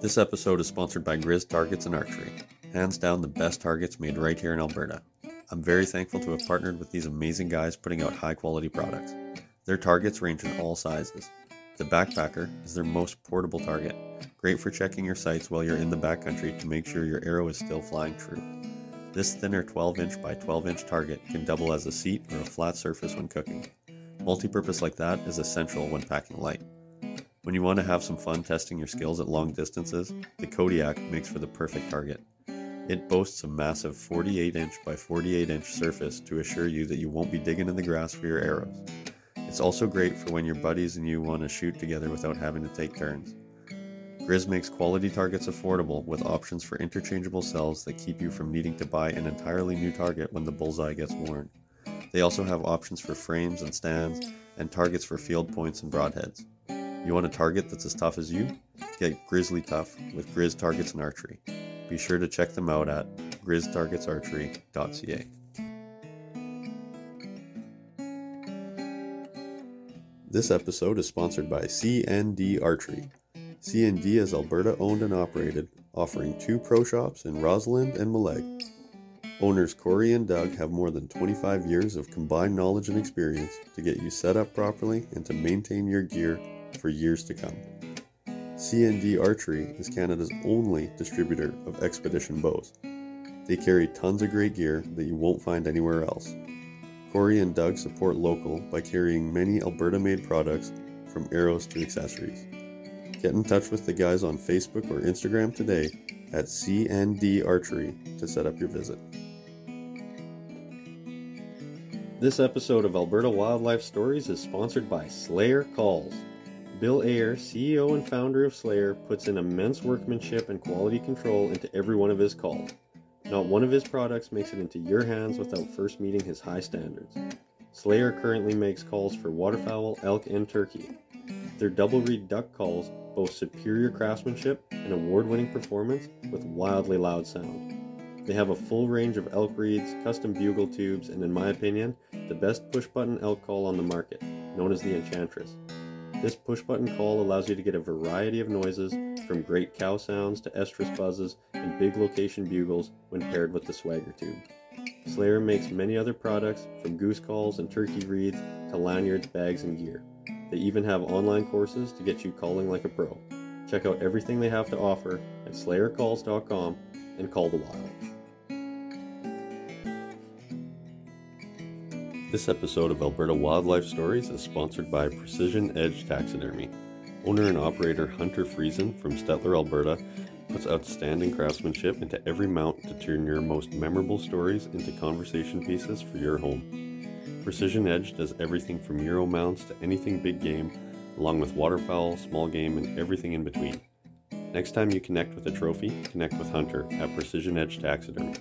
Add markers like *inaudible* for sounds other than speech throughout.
This episode is sponsored by Grizz Targets and Archery. Hands down, the best targets made right here in Alberta. I'm very thankful to have partnered with these amazing guys putting out high quality products. Their targets range in all sizes. The Backpacker is their most portable target, great for checking your sights while you're in the backcountry to make sure your arrow is still flying true. This thinner 12 inch by 12 inch target can double as a seat or a flat surface when cooking. Multi-purpose like that is essential when packing light. When you want to have some fun testing your skills at long distances, the Kodiak makes for the perfect target. It boasts a massive 48 inch by 48 inch surface to assure you that you won't be digging in the grass for your arrows. It's also great for when your buddies and you want to shoot together without having to take turns. Grizz makes quality targets affordable with options for interchangeable cells that keep you from needing to buy an entirely new target when the bullseye gets worn. They also have options for frames and stands and targets for field points and broadheads. You want a target that's as tough as you? Get Grizzly Tough with Grizz Targets and Archery. Be sure to check them out at grizztargetsarchery.ca. This episode is sponsored by CND Archery. CND is Alberta owned and operated, offering two pro shops in Rossland and Maleg. Owners Cory and Doug have more than 25 years of combined knowledge and experience to get you set up properly and to maintain your gear for years to come. CND Archery is Canada's only distributor of expedition bows. They carry tons of great gear that you won't find anywhere else. Cory and Doug support local by carrying many Alberta made products from arrows to accessories. Get in touch with the guys on Facebook or Instagram today at CND Archery to set up your visit. This episode of Alberta Wildlife Stories is sponsored by Slayer Calls. Bill Ayer, CEO and founder of Slayer, puts in immense workmanship and quality control into every one of his calls. Not one of his products makes it into your hands without first meeting his high standards. Slayer currently makes calls for waterfowl, elk, and turkey. Their double reed duck calls boast superior craftsmanship and award winning performance with wildly loud sound. They have a full range of elk reeds, custom bugle tubes, and in my opinion, the best push button elk call on the market, known as the Enchantress. This push button call allows you to get a variety of noises, from great cow sounds to estrus buzzes and big location bugles when paired with the swagger tube. Slayer makes many other products, from goose calls and turkey reeds to lanyards, bags, and gear. They even have online courses to get you calling like a pro. Check out everything they have to offer at slayercalls.com and call the wild. This episode of Alberta Wildlife Stories is sponsored by Precision Edge Taxidermy. Owner and operator Hunter Friesen from Stettler, Alberta, puts outstanding craftsmanship into every mount to turn your most memorable stories into conversation pieces for your home. Precision Edge does everything from Euro mounts to anything big game, along with waterfowl, small game, and everything in between. Next time you connect with a trophy, connect with Hunter at Precision Edge Taxidermy.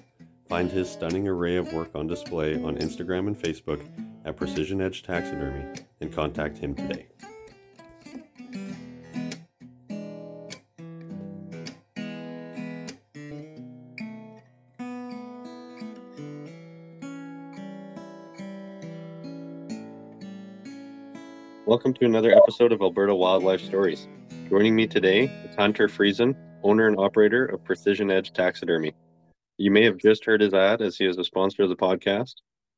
Find his stunning array of work on display on Instagram and Facebook at Precision Edge Taxidermy and contact him today. Welcome to another episode of Alberta Wildlife Stories. Joining me today is Hunter Friesen, owner and operator of Precision Edge Taxidermy. You may have just heard his ad as he is a sponsor of the podcast.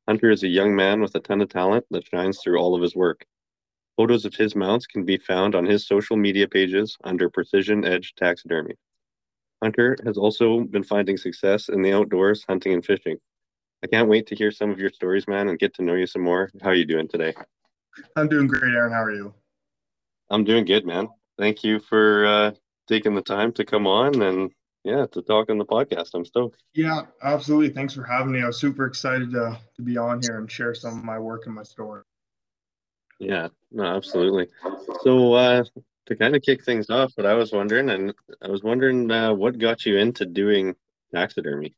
Hunter is a young man with a ton of talent that shines through all of his work. Photos of his mounts can be found on his social media pages under Precision Edge Taxidermy. Hunter has also been finding success in the outdoors, hunting and fishing. I can't wait to hear some of your stories, man, and get to know you some more. How are you doing today? I'm doing great, Aaron. How are you? I'm doing good, man. Thank you for uh, taking the time to come on and yeah, to talk on the podcast. I'm stoked. Yeah, absolutely. Thanks for having me. I was super excited to, to be on here and share some of my work and my story. Yeah, no, absolutely. So uh, to kind of kick things off, what I was wondering, and I was wondering uh, what got you into doing taxidermy.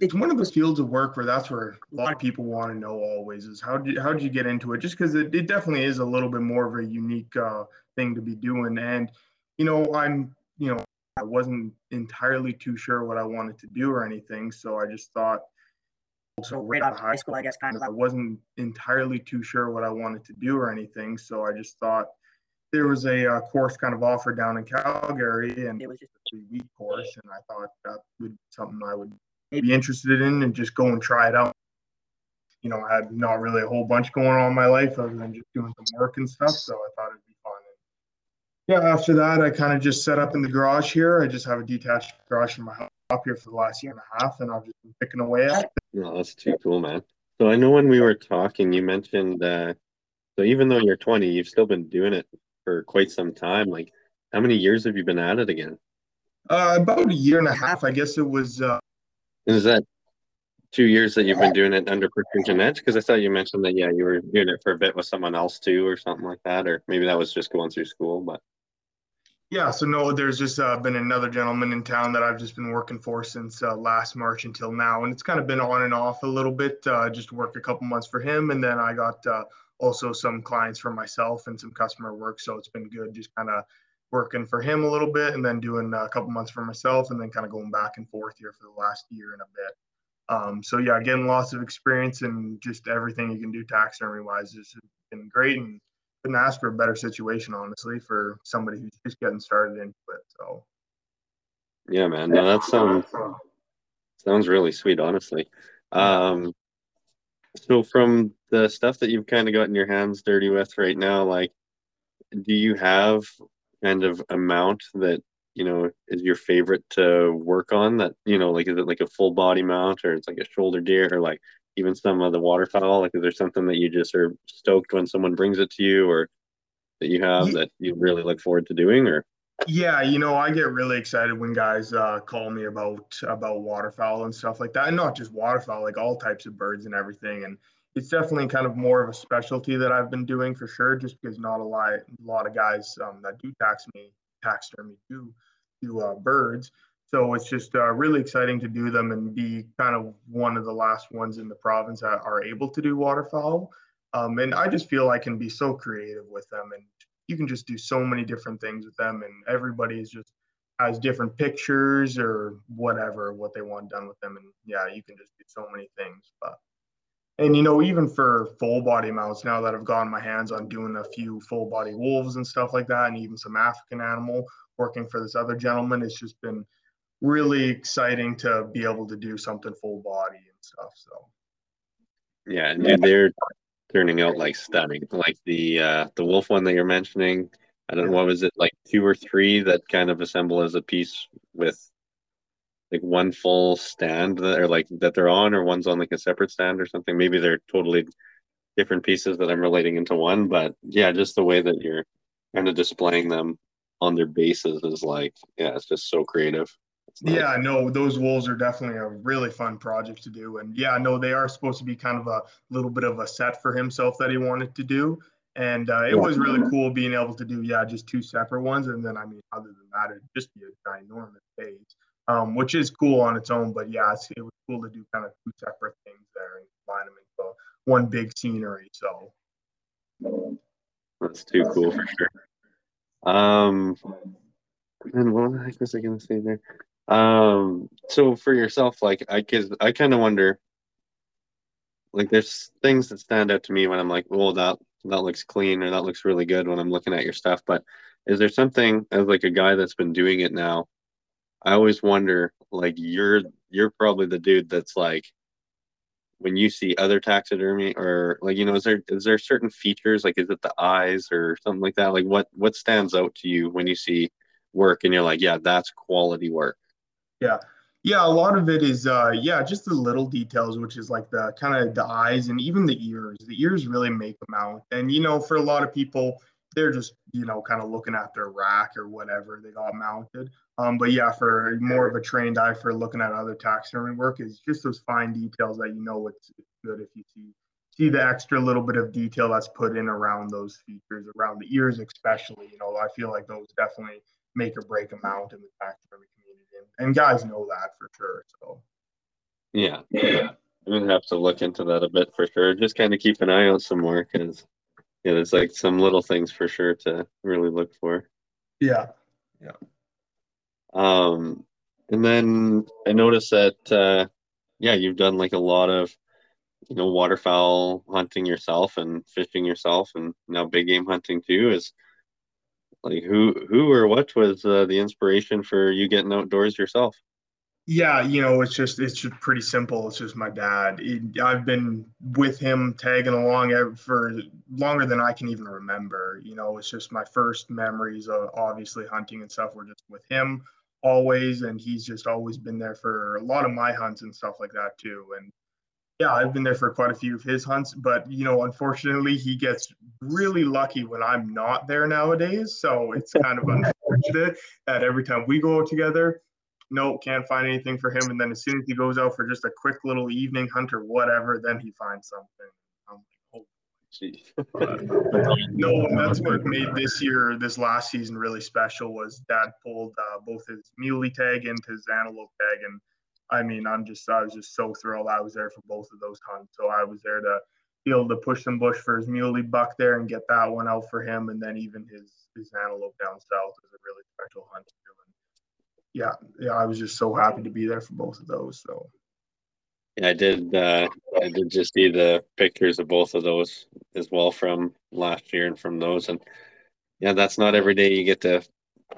It's one of those fields of work where that's where a lot of people want to know always is how did how did you get into it? Just because it, it definitely is a little bit more of a unique uh, thing to be doing, and you know I'm you know I wasn't entirely too sure what I wanted to do or anything. So I just thought, so right out of high school, I guess kind of I wasn't entirely too sure what I wanted to do or anything. So I just thought, there was a uh, course kind of offered down in Calgary, and it was just a three week course, and I thought that would be something I would be interested in and just go and try it out. You know, I had not really a whole bunch going on in my life other than just doing some work and stuff, so I thought it'd be yeah, after that, I kind of just set up in the garage here. I just have a detached garage in my house up here for the last year and a half, and I've just been picking away at it. No, that's too cool, man. So I know when we were talking, you mentioned uh, so even though you're 20, you've still been doing it for quite some time. Like, how many years have you been at it again? Uh, about a year and a half, I guess it was. Uh, is that two years that you've been doing it under Precision Edge? Because I thought you mentioned that, yeah, you were doing it for a bit with someone else too, or something like that, or maybe that was just going through school. But yeah, so no, there's just uh, been another gentleman in town that I've just been working for since uh, last March until now, and it's kind of been on and off a little bit. Uh, just work a couple months for him, and then I got uh, also some clients for myself and some customer work. So it's been good, just kind of working for him a little bit, and then doing a couple months for myself, and then kind of going back and forth here for the last year and a bit. Um, so yeah, getting lots of experience and just everything you can do taxidermy wise has been great and couldn't ask for a better situation, honestly, for somebody who's just getting started into it. So, yeah, man, no, that sounds sounds really sweet, honestly. Um, so from the stuff that you've kind of gotten your hands dirty with right now, like, do you have kind of amount that you know is your favorite to work on? That you know, like, is it like a full body mount, or it's like a shoulder deer, or like even some of the waterfowl? Like, is there something that you just are stoked when someone brings it to you, or that you have yeah. that you really look forward to doing, or? Yeah, you know, I get really excited when guys uh, call me about about waterfowl and stuff like that, and not just waterfowl, like all types of birds and everything. And it's definitely kind of more of a specialty that I've been doing for sure, just because not a lot, a lot of guys um, that do tax me, taxidermy do do uh, birds. So it's just uh, really exciting to do them and be kind of one of the last ones in the province that are able to do waterfowl. Um, and I just feel I can be so creative with them, and you can just do so many different things with them, and everybody is just has different pictures or whatever what they want done with them, and yeah, you can just do so many things. But and you know, even for full body mounts, now that I've gotten my hands on doing a few full body wolves and stuff like that, and even some African animal working for this other gentleman, it's just been really exciting to be able to do something full body and stuff. So yeah, and they're turning out like stunning. Like the uh the wolf one that you're mentioning. I don't know what was it like two or three that kind of assemble as a piece with like one full stand that or like that they're on or one's on like a separate stand or something. Maybe they're totally different pieces that I'm relating into one, but yeah, just the way that you're kind of displaying them on their bases is like, yeah, it's just so creative. Yeah, no, those wolves are definitely a really fun project to do. And yeah, no, they are supposed to be kind of a little bit of a set for himself that he wanted to do. And uh, it was really cool being able to do, yeah, just two separate ones. And then, I mean, other than that, it'd just be a ginormous phase, um, which is cool on its own. But yeah, it was cool to do kind of two separate things there and combine them into one big scenery. So that's too cool for sure. Um, and what the heck was I going to say there? Um, so for yourself, like I cause I kind of wonder, like there's things that stand out to me when I'm like, well, that that looks clean or that looks really good when I'm looking at your stuff. But is there something as like a guy that's been doing it now? I always wonder, like you're you're probably the dude that's like when you see other taxidermy or like you know is there is there certain features like is it the eyes or something like that like what what stands out to you when you see work and you're like yeah that's quality work yeah. Yeah, a lot of it is uh yeah, just the little details, which is like the kind of the eyes and even the ears. The ears really make them out. And you know, for a lot of people, they're just, you know, kind of looking at their rack or whatever they got mounted. Um, but yeah, for more of a trained eye for looking at other taxidermy work is just those fine details that you know it's good if you see see the extra little bit of detail that's put in around those features, around the ears especially. You know, I feel like those definitely make or break a mount in the taxidermy and guys know that for sure. So yeah, yeah, I'm gonna have to look into that a bit for sure. Just kind of keep an eye out some more because yeah, there's like some little things for sure to really look for. Yeah, yeah. Um, and then I noticed that uh, yeah, you've done like a lot of you know waterfowl hunting yourself and fishing yourself, and now big game hunting too. Is like who who or what was uh, the inspiration for you getting outdoors yourself? Yeah, you know, it's just it's just pretty simple. It's just my dad. I've been with him tagging along for longer than I can even remember. You know, it's just my first memories of obviously hunting and stuff were just with him always, and he's just always been there for a lot of my hunts and stuff like that too. And yeah, I've been there for quite a few of his hunts, but you know, unfortunately, he gets really lucky when I'm not there nowadays. So it's kind of unfortunate that every time we go together, no, can't find anything for him. And then as soon as he goes out for just a quick little evening hunt or whatever, then he finds something. Oh. *laughs* no, that's what made this year, this last season really special was dad pulled uh, both his muley tag and his antelope tag. And I mean, I'm just, I was just so thrilled I was there for both of those hunts. So I was there to be able to push some bush for his muley buck there and get that one out for him. And then even his, his antelope down south was a really special hunt too. And yeah, yeah, I was just so happy to be there for both of those. So. Yeah, I did. Uh, I did just see the pictures of both of those as well from last year and from those, and yeah, that's not every day you get to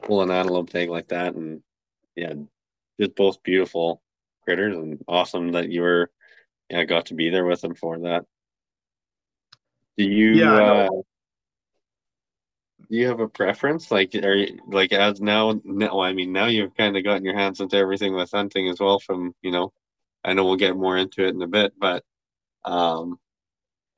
pull an antelope tag like that, and yeah, just both beautiful critters and awesome that you were yeah got to be there with them for that. Do you yeah, uh, do you have a preference? Like are you like as now no I mean now you've kind of gotten your hands into everything with hunting as well from, you know, I know we'll get more into it in a bit, but um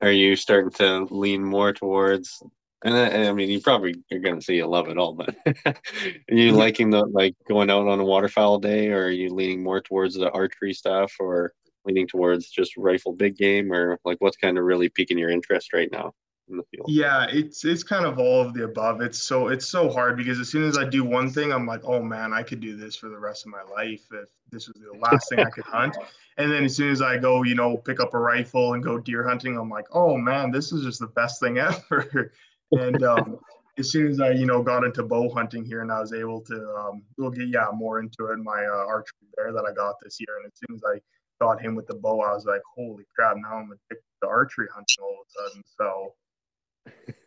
are you starting to lean more towards and I, I mean, you probably are going to say you love it all, but are *laughs* you liking the like going out on a waterfowl day, or are you leaning more towards the archery stuff, or leaning towards just rifle big game, or like what's kind of really piquing your interest right now in the field? Yeah, it's it's kind of all of the above. It's so it's so hard because as soon as I do one thing, I'm like, oh man, I could do this for the rest of my life if this was the *laughs* last thing I could hunt. And then as soon as I go, you know, pick up a rifle and go deer hunting, I'm like, oh man, this is just the best thing *laughs* ever and um, as soon as I, you know, got into bow hunting here and I was able to, um, we'll get yeah more into it. My uh, archery bear that I got this year, and as soon as I got him with the bow, I was like, holy crap! Now I'm addicted to archery hunting all of a sudden.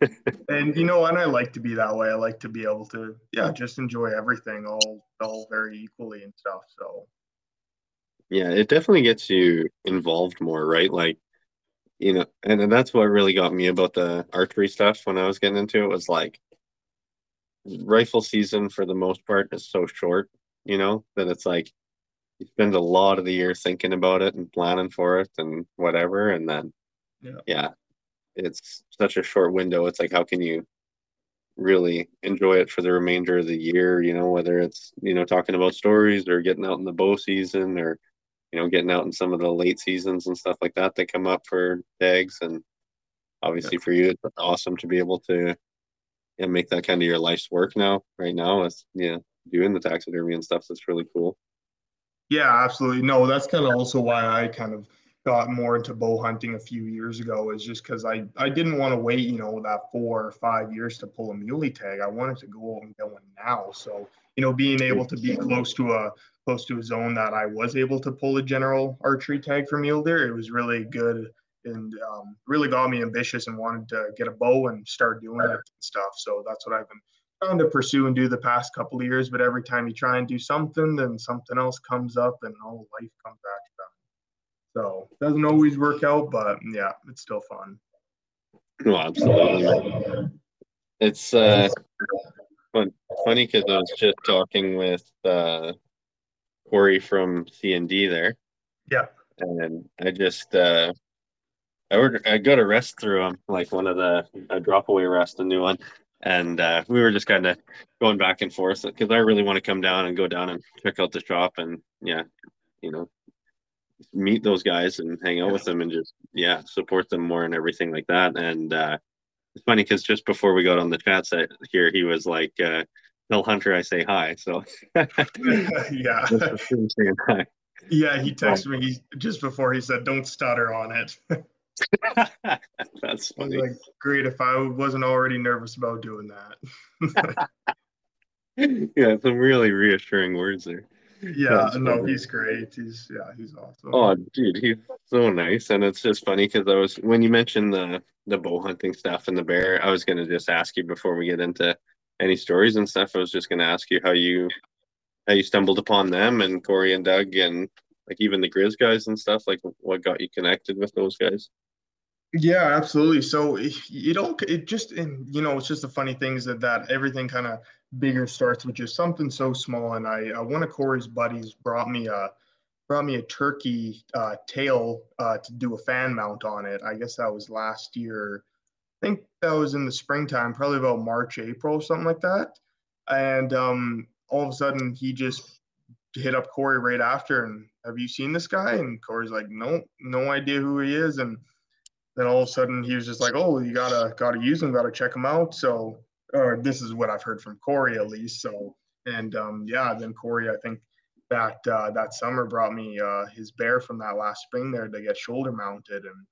So, *laughs* and you know, and I like to be that way. I like to be able to, yeah, just enjoy everything all all very equally and stuff. So. Yeah, it definitely gets you involved more, right? Like you know, and, and that's what really got me about the archery stuff when I was getting into it was like rifle season for the most part is so short, you know, that it's like you spend a lot of the year thinking about it and planning for it and whatever. And then, yeah, yeah it's such a short window. It's like, how can you really enjoy it for the remainder of the year? You know, whether it's, you know, talking about stories or getting out in the bow season or you know, getting out in some of the late seasons and stuff like that that come up for tags. And obviously yeah. for you, it's awesome to be able to yeah, make that kind of your life's work now, right now, as yeah, doing the taxidermy and stuff. That's really cool. Yeah, absolutely. No, that's kind of also why I kind of got more into bow hunting a few years ago is just because I, I didn't want to wait, you know, that four or five years to pull a muley tag. I wanted to go out and get one now. So, you know, being able to be close to a close to a zone that I was able to pull a general archery tag for mule. It was really good and um, really got me ambitious and wanted to get a bow and start doing it and stuff. So that's what I've been trying to pursue and do the past couple of years. But every time you try and do something, then something else comes up and all life comes back to them. So doesn't always work out, but yeah, it's still fun. No, absolutely. It's uh, fun, funny because I was just talking with uh, Cory from C and D there. Yeah. And I just uh I ordered I got a rest through him, like one of the a drop away rest, a new one. And uh, we were just kind of going back and forth because I really want to come down and go down and check out the shop and yeah, you know, meet those guys and hang out yeah. with them and just yeah, support them more and everything like that. And uh, it's funny because just before we got on the chat set here, he was like, uh, tell Hunter I say hi. So *laughs* yeah, hi. yeah, he texted me he, just before he said, "Don't stutter on it." *laughs* That's funny. Like, great if I wasn't already nervous about doing that. *laughs* yeah, some really reassuring words there. Yeah, no, he's great. He's yeah, he's awesome. Oh, dude, he's so nice, and it's just funny because I was when you mentioned the the bow hunting stuff and the bear, I was gonna just ask you before we get into any stories and stuff. I was just going to ask you how you how you stumbled upon them and Cory and Doug and like even the Grizz guys and stuff. Like what got you connected with those guys? Yeah, absolutely. So you don't, it just, and you know, it's just the funny things that that everything kind of bigger starts with just something so small. And I, uh, one of Cory's buddies brought me a, brought me a turkey uh, tail uh, to do a fan mount on it. I guess that was last year. I think that was in the springtime, probably about March, April, something like that. And um, all of a sudden, he just hit up Cory right after and have you seen this guy? And Cory's like, no, no idea who he is. And then all of a sudden he was just like, oh, you gotta gotta use him, gotta check him out. So, or this is what I've heard from Cory at least. So, and um, yeah, then Cory, I think that uh, that summer brought me uh, his bear from that last spring there to get shoulder mounted, and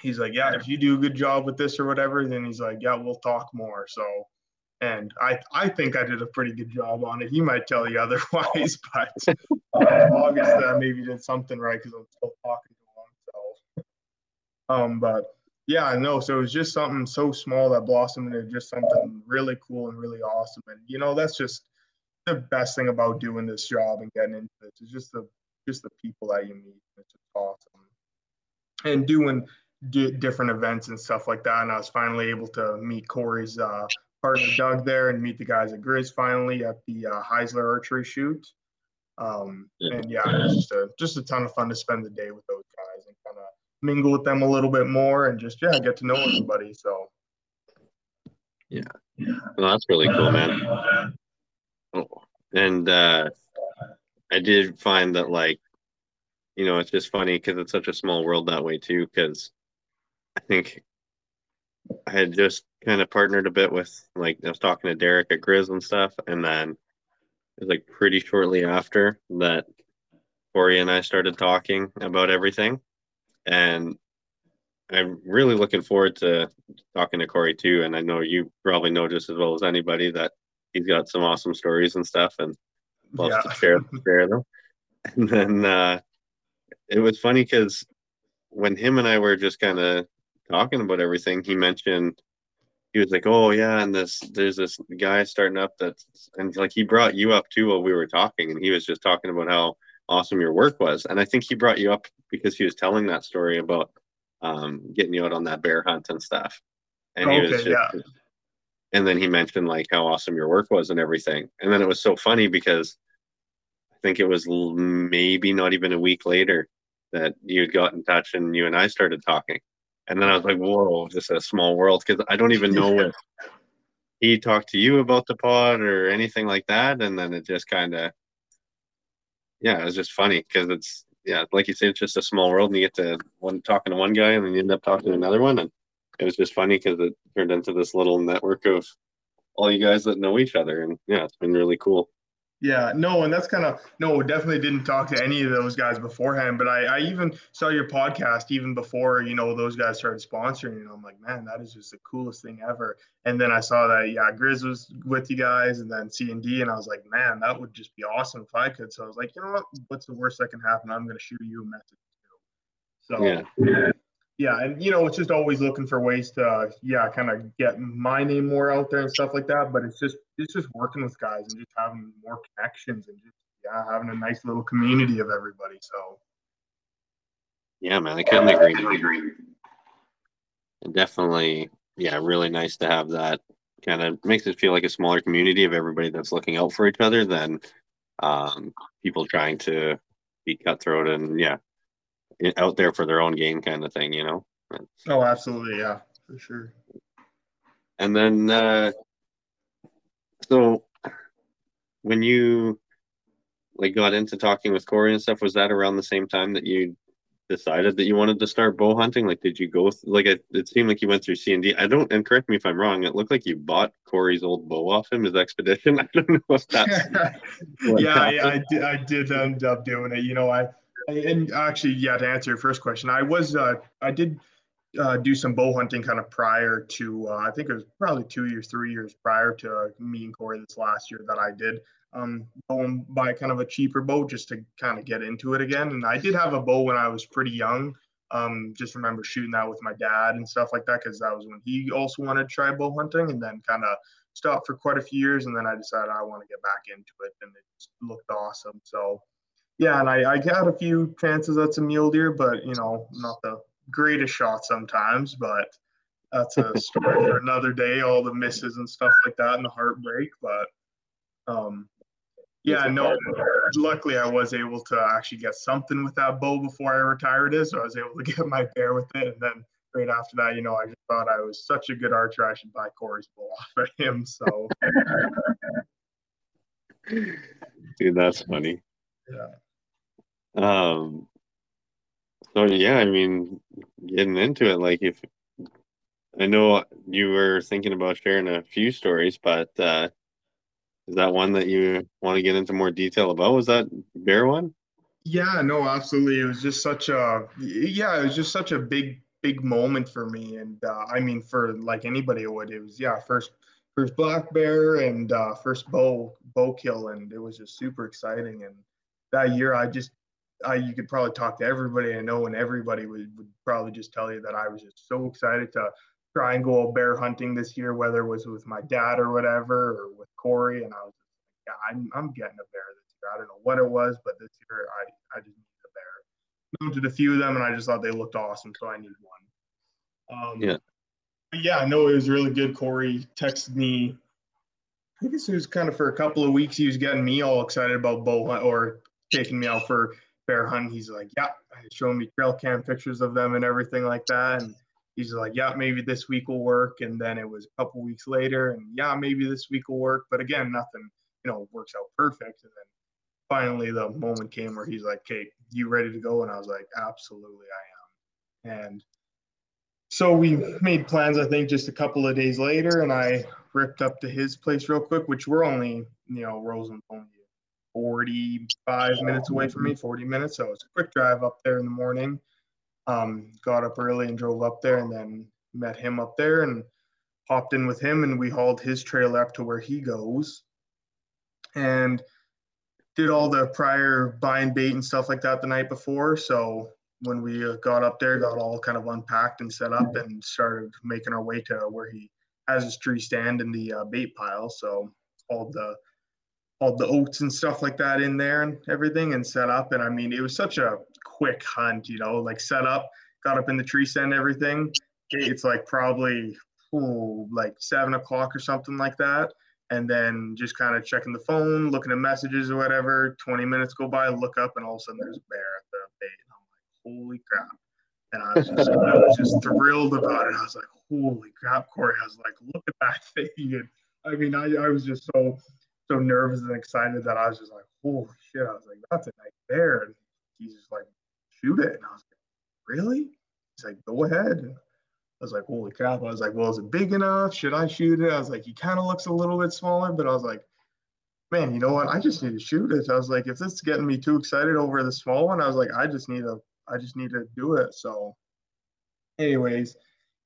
he's like, yeah, if you do a good job with this or whatever, then he's like, yeah, we'll talk more. So, and I I think I did a pretty good job on it. He might tell you *laughs* otherwise, but uh, obviously I maybe did something right because I'm still talking to myself. um, but yeah, I know. So it was just something so small that blossomed into just something really cool and really awesome. And you know, that's just the best thing about doing this job and getting into this is just the just the people that you meet. It's just awesome. And doing d- different events and stuff like that. And I was finally able to meet Cory's uh, partner Doug there and meet the guys at Grizz finally at the uh, Heisler archery shoot. Um, and yeah, it was just a just a ton of fun to spend the day with those guys and kind of mingle with them a little bit more and just yeah get to know everybody so yeah well, that's really cool man oh, and uh i did find that like you know it's just funny because it's such a small world that way too because i think i had just kind of partnered a bit with like i was talking to derek at grizz and stuff and then it was like pretty shortly after that cory and i started talking about everything and I'm really looking forward to talking to Cory too. And I know you probably know just as well as anybody that he's got some awesome stories and stuff, and loves yeah. to share *laughs* share them. And then uh, it was funny because when him and I were just kind of talking about everything, he mentioned he was like, "Oh yeah, and this there's this guy starting up that's and like he brought you up too while we were talking, and he was just talking about how awesome your work was. And I think he brought you up because he was telling that story about um, getting you out on that bear hunt and stuff. And he was just, yeah. and then he mentioned like how awesome your work was and everything. And then it was so funny because I think it was maybe not even a week later that you got in touch and you and I started talking. And then I was like, whoa, this is a small world because I don't even know if he talked to you about the pod or anything like that. And then it just kind of yeah, it was just funny because it's yeah, like you said, it's just a small world, and you get to one talking to one guy, and then you end up talking to another one, and it was just funny because it turned into this little network of all you guys that know each other, and yeah, it's been really cool. Yeah, no, and that's kind of no, definitely didn't talk to any of those guys beforehand. But I, I even saw your podcast even before you know those guys started sponsoring. And I'm like, man, that is just the coolest thing ever. And then I saw that yeah, Grizz was with you guys, and then C and D, and I was like, man, that would just be awesome if I could. So I was like, you know what? What's the worst that can happen? I'm gonna shoot you a message. Too. So yeah yeah and you know it's just always looking for ways to uh, yeah kind of get my name more out there and stuff like that but it's just it's just working with guys and just having more connections and just yeah having a nice little community of everybody so. Yeah man i couldn't agree agree definitely yeah really nice to have that kind of makes it feel like a smaller community of everybody that's looking out for each other than um, people trying to be cutthroat and yeah out there for their own game kind of thing, you know? Oh, absolutely. Yeah, for sure. And then, uh, so when you like got into talking with Cory and stuff, was that around the same time that you decided that you wanted to start bow hunting? Like, did you go th- like it, it seemed like you went through C and D. I don't, and correct me if I'm wrong. It looked like you bought Cory's old bow off him, his expedition. *laughs* I don't know if that's. *laughs* yeah, yeah, I did. I did end up doing it. You know, I and actually, yeah, to answer your first question, I was uh, I did uh, do some bow hunting kind of prior to uh, I think it was probably two years, three years prior to me and Cory this last year that I did um, go and buy kind of a cheaper bow just to kind of get into it again. And I did have a bow when I was pretty young. Um, just remember shooting that with my dad and stuff like that because that was when he also wanted to try bow hunting. And then kind of stopped for quite a few years, and then I decided I want to get back into it, and it looked awesome. So, yeah, and I, I got a few chances at some mule deer, but you know, not the greatest shot sometimes, but that's a *laughs* story for another day. All the misses and stuff like that, and the heartbreak. But um, yeah, no. Luckily, I was able to actually get something with that bow before I retired it, so I was able to *laughs* get my bear with it. And then right after that, you know, I just thought I was such a good archer, I should buy Cory's bow *laughs* off of him. So, dude, that's funny. Yeah. Um. So yeah, I mean, getting into it, like if I know you were thinking about sharing a few stories, but uh, is that one that you want to get into more detail about? Was that bear one? Yeah, no, absolutely. It was just such a yeah, it was just such a big big moment for me, and uh, I mean for like anybody would. It was yeah, first first black bear and uh, first bow bow kill, and it was just super exciting. And that year, I just I you could probably talk to everybody I know, and everybody would, would probably just tell you that I was just so excited to try and go bear hunting this year, whether it was with my dad or whatever, or with Cory. And I was just like, yeah, I'm, I'm getting a bear this year. I don't know what it was, but this year I, I just needed a bear. I mounted a few of them, and I just thought they looked awesome, so I need one. Um, yeah. Yeah, no, it was really good. Cory texted me. I guess it was kind of for a couple of weeks. He was getting me all excited about bow hunt or taking me out for bear hunt. He's like, yeah, showing me trail cam pictures of them and everything like that. And he's like, yeah, maybe this week will work. And then it was a couple weeks later, and yeah, maybe this week will work. But again, nothing, you know, works out perfect. And then finally, the moment came where he's like, Kate, you ready to go? And I was like, absolutely, I am. And so we made plans, I think, just a couple of days later, and I ripped up to his place real quick, which we're only, you know, only 45 minutes away from me, 40 minutes. So it's a quick drive up there in the morning. Um, got up early and drove up there and then met him up there and hopped in with him and we hauled his trailer up to where he goes. And did all the prior buying bait and stuff like that the night before. So when we uh, got up there got all kind of unpacked and set up and started making our way to where he has his tree stand in the uh, bait pile. So all the all the oats and stuff like that in there and everything and set up and i mean it was such a quick hunt, you know, like set up, got up in the tree stand, everything. It's like probably ooh, like seven o'clock or something like that. And then just kind of checking the phone, looking at messages or whatever. 20 minutes go by, look up, and all of a sudden there's a bear at the bait. And I'm like, holy crap. And I was just, I was just thrilled about it. I was like, holy crap, Cory. I was like, look at that *laughs* thing. And I mean, I, I was just so, so nervous and excited that I was just like, holy shit. I was like, that's a bear. And he's just like, shoot it. And I was like, really? He's like, go ahead. And I was like, holy crap. I was like, well, is it big enough? Should I shoot it? I was like, he kind of looks a little bit smaller, but I was like, man, you know what? I just need to shoot it. I was like, if this is getting me too excited over the small one, I was like, I just need to, I just need to do it. So anyways,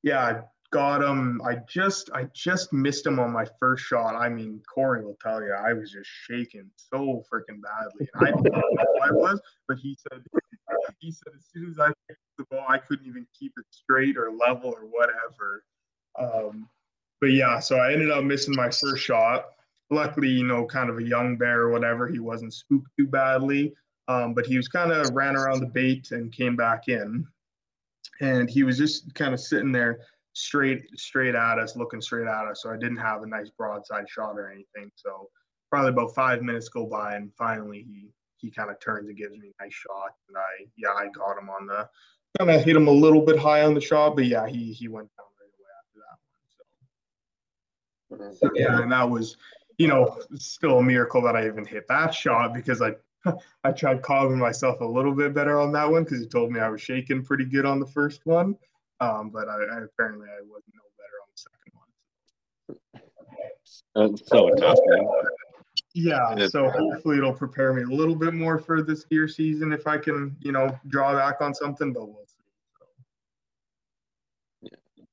yeah, got him. I just I just missed him on my first shot. I mean, Cory will tell you, I was just shaking so freaking badly. And I didn't know I was, but he said he said as soon as I picked the ball, I couldn't even keep it straight or level or whatever. Um, but yeah, so I ended up missing my first shot. Luckily, you know, kind of a young bear or whatever, he wasn't spooked too badly. Um, but he was kind of ran around the bait and came back in. And he was just kind of sitting there straight straight at us, looking straight at us. So I didn't have a nice broadside shot or anything. So probably about five minutes go by, and finally he he kind of turns and gives me a nice shot. And I, yeah, I got him on the, kind of hit him a little bit high on the shot, but yeah, he he went down right away after that one. So, so mm-hmm. yeah, and that was, you know, still a miracle that I even hit that shot because I *laughs* I tried calming myself a little bit better on that one because he told me I was shaking pretty good on the first one. Um, but I, I apparently I wasn't no better on the second one. That's so tough, man yeah so hopefully it'll prepare me a little bit more for this deer season if i can you know draw back on something but we'll see so. yeah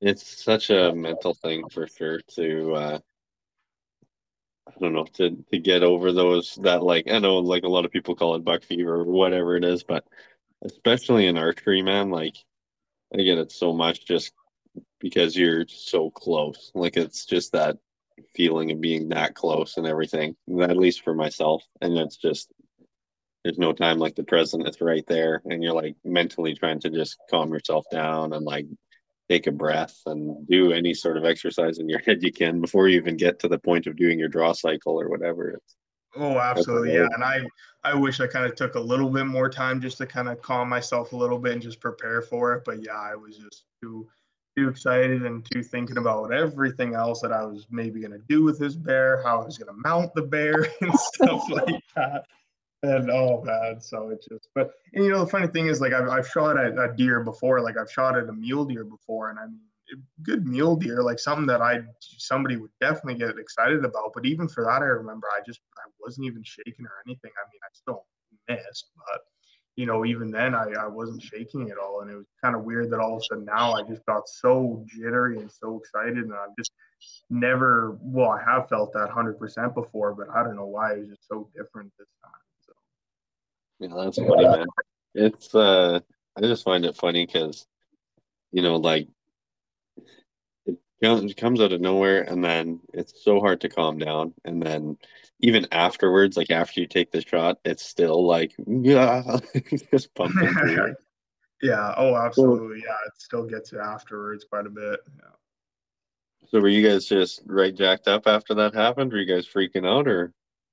it's such a mental thing for sure to uh i don't know to to get over those that like i know like a lot of people call it buck fever or whatever it is but especially in archery man like i get it so much just because you're so close like it's just that feeling of being that close and everything. At least for myself, and it's just there's no time like the present. It's right there, and you're like mentally trying to just calm yourself down and like take a breath and do any sort of exercise in your *laughs* head you can before you even get to the point of doing your draw cycle or whatever. It's, oh, absolutely, yeah. And I I wish I kind of took a little bit more time just to kind of calm myself a little bit and just prepare for it. But yeah, I was just too too excited and too thinking about everything else that I was maybe gonna do with this bear, how I was gonna mount the bear *laughs* and stuff *laughs* like that and oh that. so it just but and you know the funny thing is like I've, I've shot at a deer before, like I've shot at a mule deer before, and I mean good mule deer, like something that I somebody would definitely get excited about. But even for that, I remember I just I wasn't even shaking or anything. I mean, I still missed, but you know, even then I, I wasn't shaking at all. And it was kind of weird that all of a sudden now I just got so jittery and so excited. And I've just never, well, I have felt that 100% before, but I don't know why it was just so different this time. So. Yeah, that's funny, man. It's uh, I just find it funny because, you know, like it comes, out of nowhere, and then it's so hard to calm down, and then even afterwards, like after you take the shot, it's still like *laughs* yeah, just pumping *laughs* through. yeah. Oh, absolutely. Yeah, it still gets you afterwards quite a bit. Yeah. So were you guys just right jacked up after that happened? Were you guys freaking out or?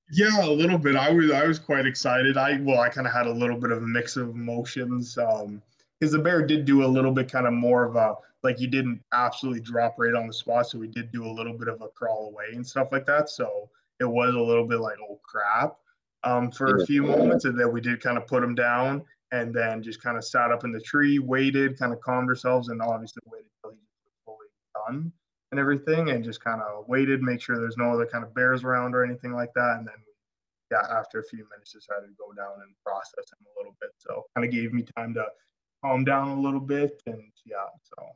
Yeah, a little bit. I was I was quite excited. I well, I kind of had a little bit of a mix of emotions. Um, because the bear did do a little bit kind of more of a like you didn't absolutely drop right on the spot, so we did do a little bit of a crawl away and stuff like that. So it was a little bit like oh crap, um, for a few moments, and then we did kind of put him down, and then just kind of sat up in the tree, waited, kind of calmed ourselves, and obviously waited until he was fully done and everything and just kind of waited, make sure there's no other kind of bears around or anything like that. And then yeah, after a few minutes decided to go down and process him a little bit. So kind of gave me time to calm down a little bit and yeah, so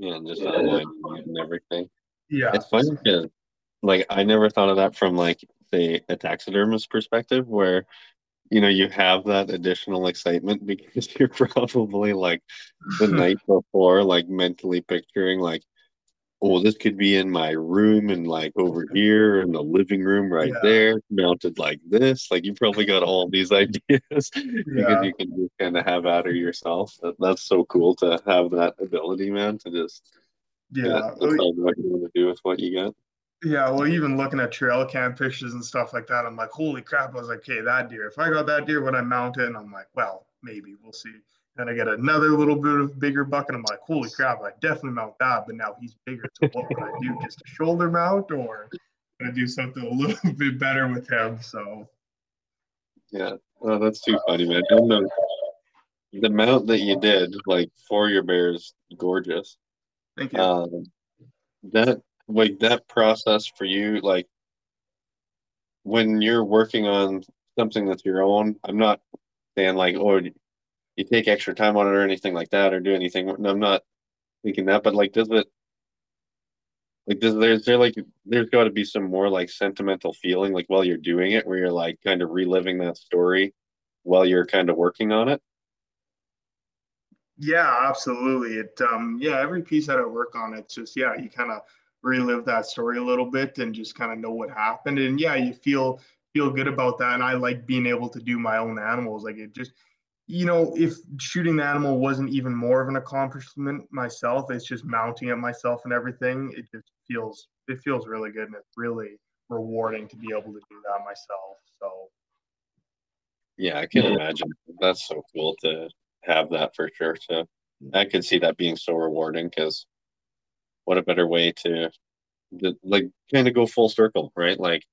yeah, and just unwind and everything. Yeah. It's funny because like I never thought of that from like say a taxidermist perspective where you know you have that additional excitement *laughs* because you're *laughs* probably like the *laughs* night before like mentally picturing like oh, this could be in my room and like over here in the living room right yeah. there, mounted like this. Like you probably got all these *laughs* ideas yeah. because you can just kind of have at her yourself. That, that's so cool to have that ability, man, to just yeah, yeah decide what you want to do with what you got. Yeah, well, even looking at trail cam pictures and stuff like that, I'm like, holy crap! I was like, okay, that deer. If I got that deer, would I mount it? And I'm like, well, maybe we'll see. Then I get another little bit of bigger buck, and I'm like, holy crap, I definitely mount that. But now he's bigger. So what would I do? *laughs* Just a shoulder mount, or I do something a little *laughs* bit better with him? So. Yeah, oh, that's too funny, man. The, the mount that you did, like for your bears, gorgeous. Thank you. Um, that like that process for you, like when you're working on something that's your own. I'm not saying like, oh, you take extra time on it or anything like that or do anything. I'm not thinking that, but like, does it like does there's there like there's got to be some more like sentimental feeling like while you're doing it where you're like kind of reliving that story while you're kind of working on it yeah absolutely it um yeah every piece that i work on it's just yeah you kind of relive that story a little bit and just kind of know what happened and yeah you feel feel good about that and i like being able to do my own animals like it just you know, if shooting the animal wasn't even more of an accomplishment myself, it's just mounting it myself and everything. It just feels it feels really good and it's really rewarding to be able to do that myself. So yeah, I can imagine. That's so cool to have that for sure. So I could see that being so rewarding because what a better way to, to like kind of go full circle, right? Like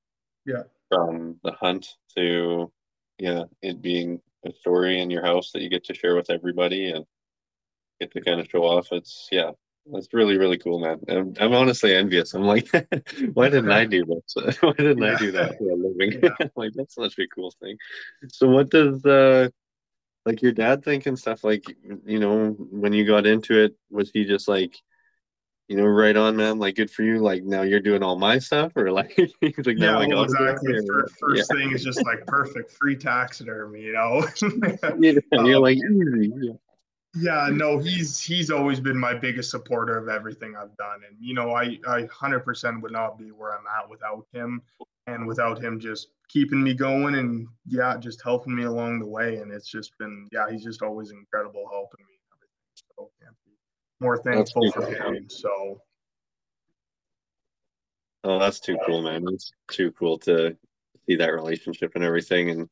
yeah, from the hunt to yeah, it being a story in your house that you get to share with everybody and get to kind of show off. It's yeah, that's really really cool, man. I'm, I'm honestly envious. I'm like, *laughs* why didn't I do this? *laughs* why didn't yeah. I do that for a living? Yeah. *laughs* like that's such a cool thing. So what does uh like your dad think and stuff? Like you know when you got into it, was he just like? You know, right on, man. Like, good for you. Like, now you're doing all my stuff, or like, *laughs* he's like, yeah, well, exactly. First, first yeah. thing is just like perfect free taxidermy, you know. *laughs* yeah, um, you're like easy. Yeah. Yeah, no, he's he's always been my biggest supporter of everything I've done, and you know, I I hundred percent would not be where I'm at without him, and without him just keeping me going and yeah, just helping me along the way, and it's just been yeah, he's just always incredible helping me. So can't be more thankful for him. So. Oh, that's too cool, man! It's too cool to see that relationship and everything, and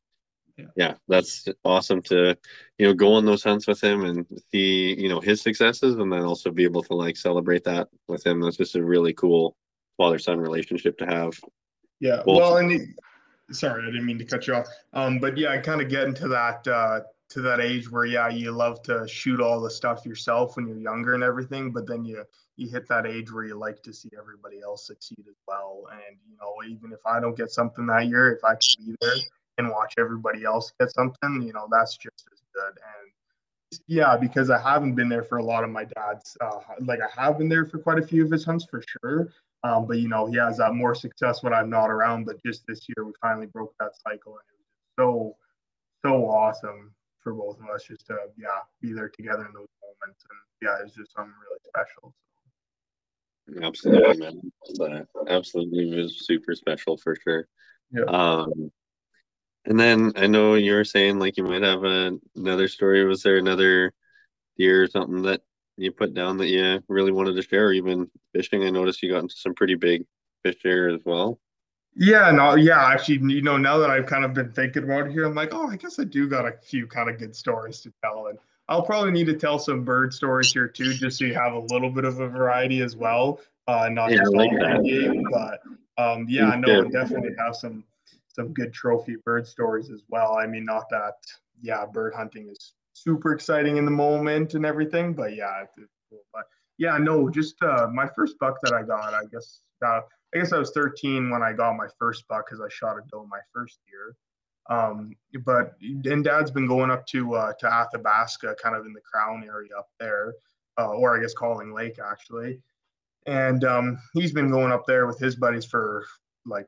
yeah. yeah. that's awesome to you know go on those hunts with him and see you know his successes and then also be able to like celebrate that with him that's just a really cool father son relationship to have yeah Both. well and he, sorry i didn't mean to cut you off um but yeah i kind of get into that uh to that age where yeah you love to shoot all the stuff yourself when you're younger and everything but then you you hit that age where you like to see everybody else succeed as well and you know even if i don't get something that year if i can be there and watch everybody else get something, you know, that's just as good. And yeah, because I haven't been there for a lot of my dad's, uh, like I have been there for quite a few of his hunts for sure. Um, but you know, he has uh, more success when I'm not around. But just this year, we finally broke that cycle, and it was so, so awesome for both of us just to yeah be there together in those moments. And yeah, it's just something really special. Absolutely, man. That absolutely was super special for sure. Yeah. Um, and then I know you were saying like you might have a, another story. Was there another deer or something that you put down that you really wanted to share? Or even fishing? I noticed you got into some pretty big fish there as well. Yeah, no, yeah. Actually, you know, now that I've kind of been thinking about it here, I'm like, oh, I guess I do got a few kind of good stories to tell, and I'll probably need to tell some bird stories here too, just so you have a little bit of a variety as well. Uh, not yeah, just like that. but um, yeah, I no, definitely have some some good trophy bird stories as well. I mean, not that yeah, bird hunting is super exciting in the moment and everything, but yeah, it's cool. But yeah, no, just uh, my first buck that I got, I guess uh, I guess I was 13 when I got my first buck because I shot a doe my first year. Um, but and Dad's been going up to uh, to Athabasca, kind of in the Crown area up there, uh, or I guess Calling Lake actually. And um, he's been going up there with his buddies for like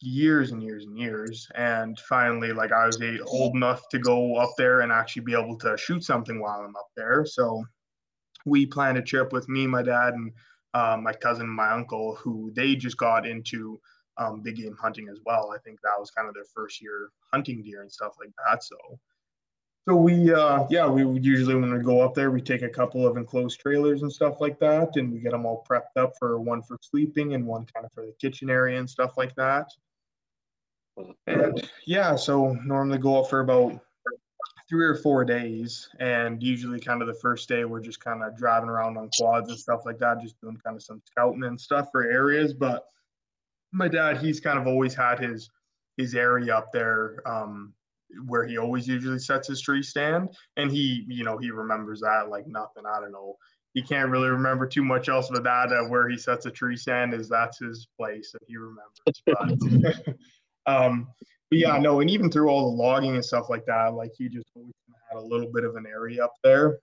years and years and years and finally like i was old enough to go up there and actually be able to shoot something while i'm up there so we planned a trip with me my dad and uh, my cousin my uncle who they just got into um, big game hunting as well. I think that was kind of their first year hunting deer and stuff like that. So so we uh yeah we usually when we go up there we take a couple of enclosed trailers and stuff like that and we get them all prepped up for one for sleeping and one kind of for the kitchen area and stuff like that. And yeah, so normally go up for about three or four days. And usually, kind of the first day, we're just kind of driving around on quads and stuff like that, just doing kind of some scouting and stuff for areas. But my dad, he's kind of always had his his area up there um, where he always usually sets his tree stand, and he, you know, he remembers that like nothing. I don't know. He can't really remember too much else but that. Uh, where he sets a tree stand is that's his place that he remembers. But *laughs* Um, but yeah, no, and even through all the logging and stuff like that, like he just always had a little bit of an area up there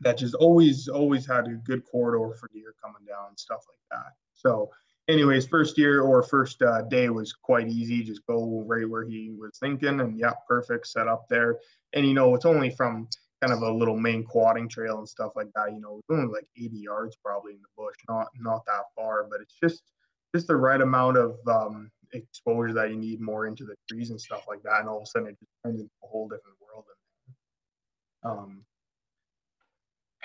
that just always, always had a good corridor for deer coming down and stuff like that. So, anyways, first year or first uh, day was quite easy. Just go right where he was thinking, and yeah, perfect set up there. And you know, it's only from kind of a little main quadding trail and stuff like that. You know, it's only like 80 yards probably in the bush, not not that far, but it's just just the right amount of um, exposure that you need more into the trees and stuff like that. And all of a sudden it just turns into a whole different world. Um,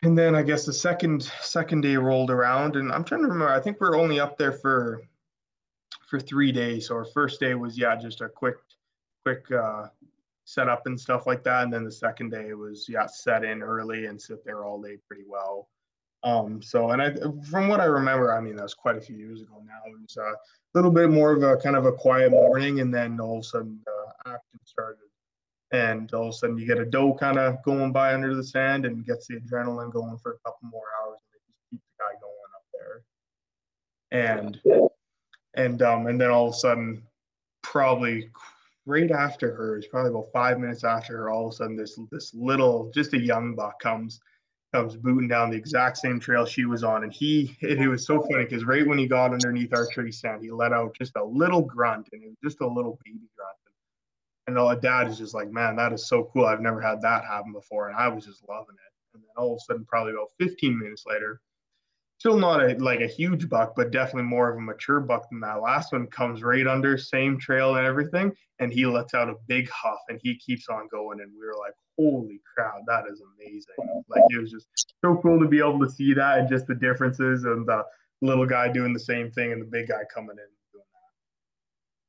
and then I guess the second second day rolled around, and I'm trying to remember. I think we are only up there for for three days. So our first day was yeah, just a quick quick uh, setup and stuff like that. And then the second day was yeah, set in early and sit there all day pretty well. Um, so, and I, from what I remember, I mean, that was quite a few years ago now. It was a little bit more of a kind of a quiet morning, and then all of a sudden, uh, action started. And all of a sudden, you get a doe kind of going by under the sand and gets the adrenaline going for a couple more hours, and they just keep the guy going up there. And and um, and then all of a sudden, probably right after her, it's probably about five minutes after her, all of a sudden, this this little, just a young buck comes comes booting down the exact same trail she was on. And he, it, it was so funny because right when he got underneath our tree stand, he let out just a little grunt and it was just a little baby grunt. And all dad is just like, man, that is so cool. I've never had that happen before. And I was just loving it. and then all of a sudden, probably about 15 minutes later, still not a like a huge buck, but definitely more of a mature buck than that last one. Comes right under, same trail and everything, and he lets out a big huff, and he keeps on going, and we were like, "Holy crap, that is amazing!" Like it was just so cool to be able to see that, and just the differences, and the little guy doing the same thing, and the big guy coming in.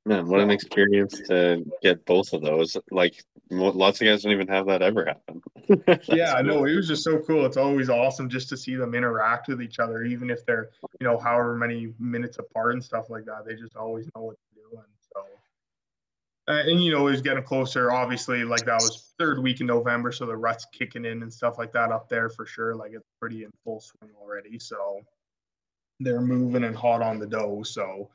Man, what an experience to get both of those. Like, lots of guys don't even have that ever happen. *laughs* yeah, I know. It was just so cool. It's always awesome just to see them interact with each other, even if they're, you know, however many minutes apart and stuff like that. They just always know what to do. And so, uh, and, you know, it was getting closer. Obviously, like that was third week in November. So the rut's kicking in and stuff like that up there for sure. Like it's pretty in full swing already. So they're moving and hot on the doe. So,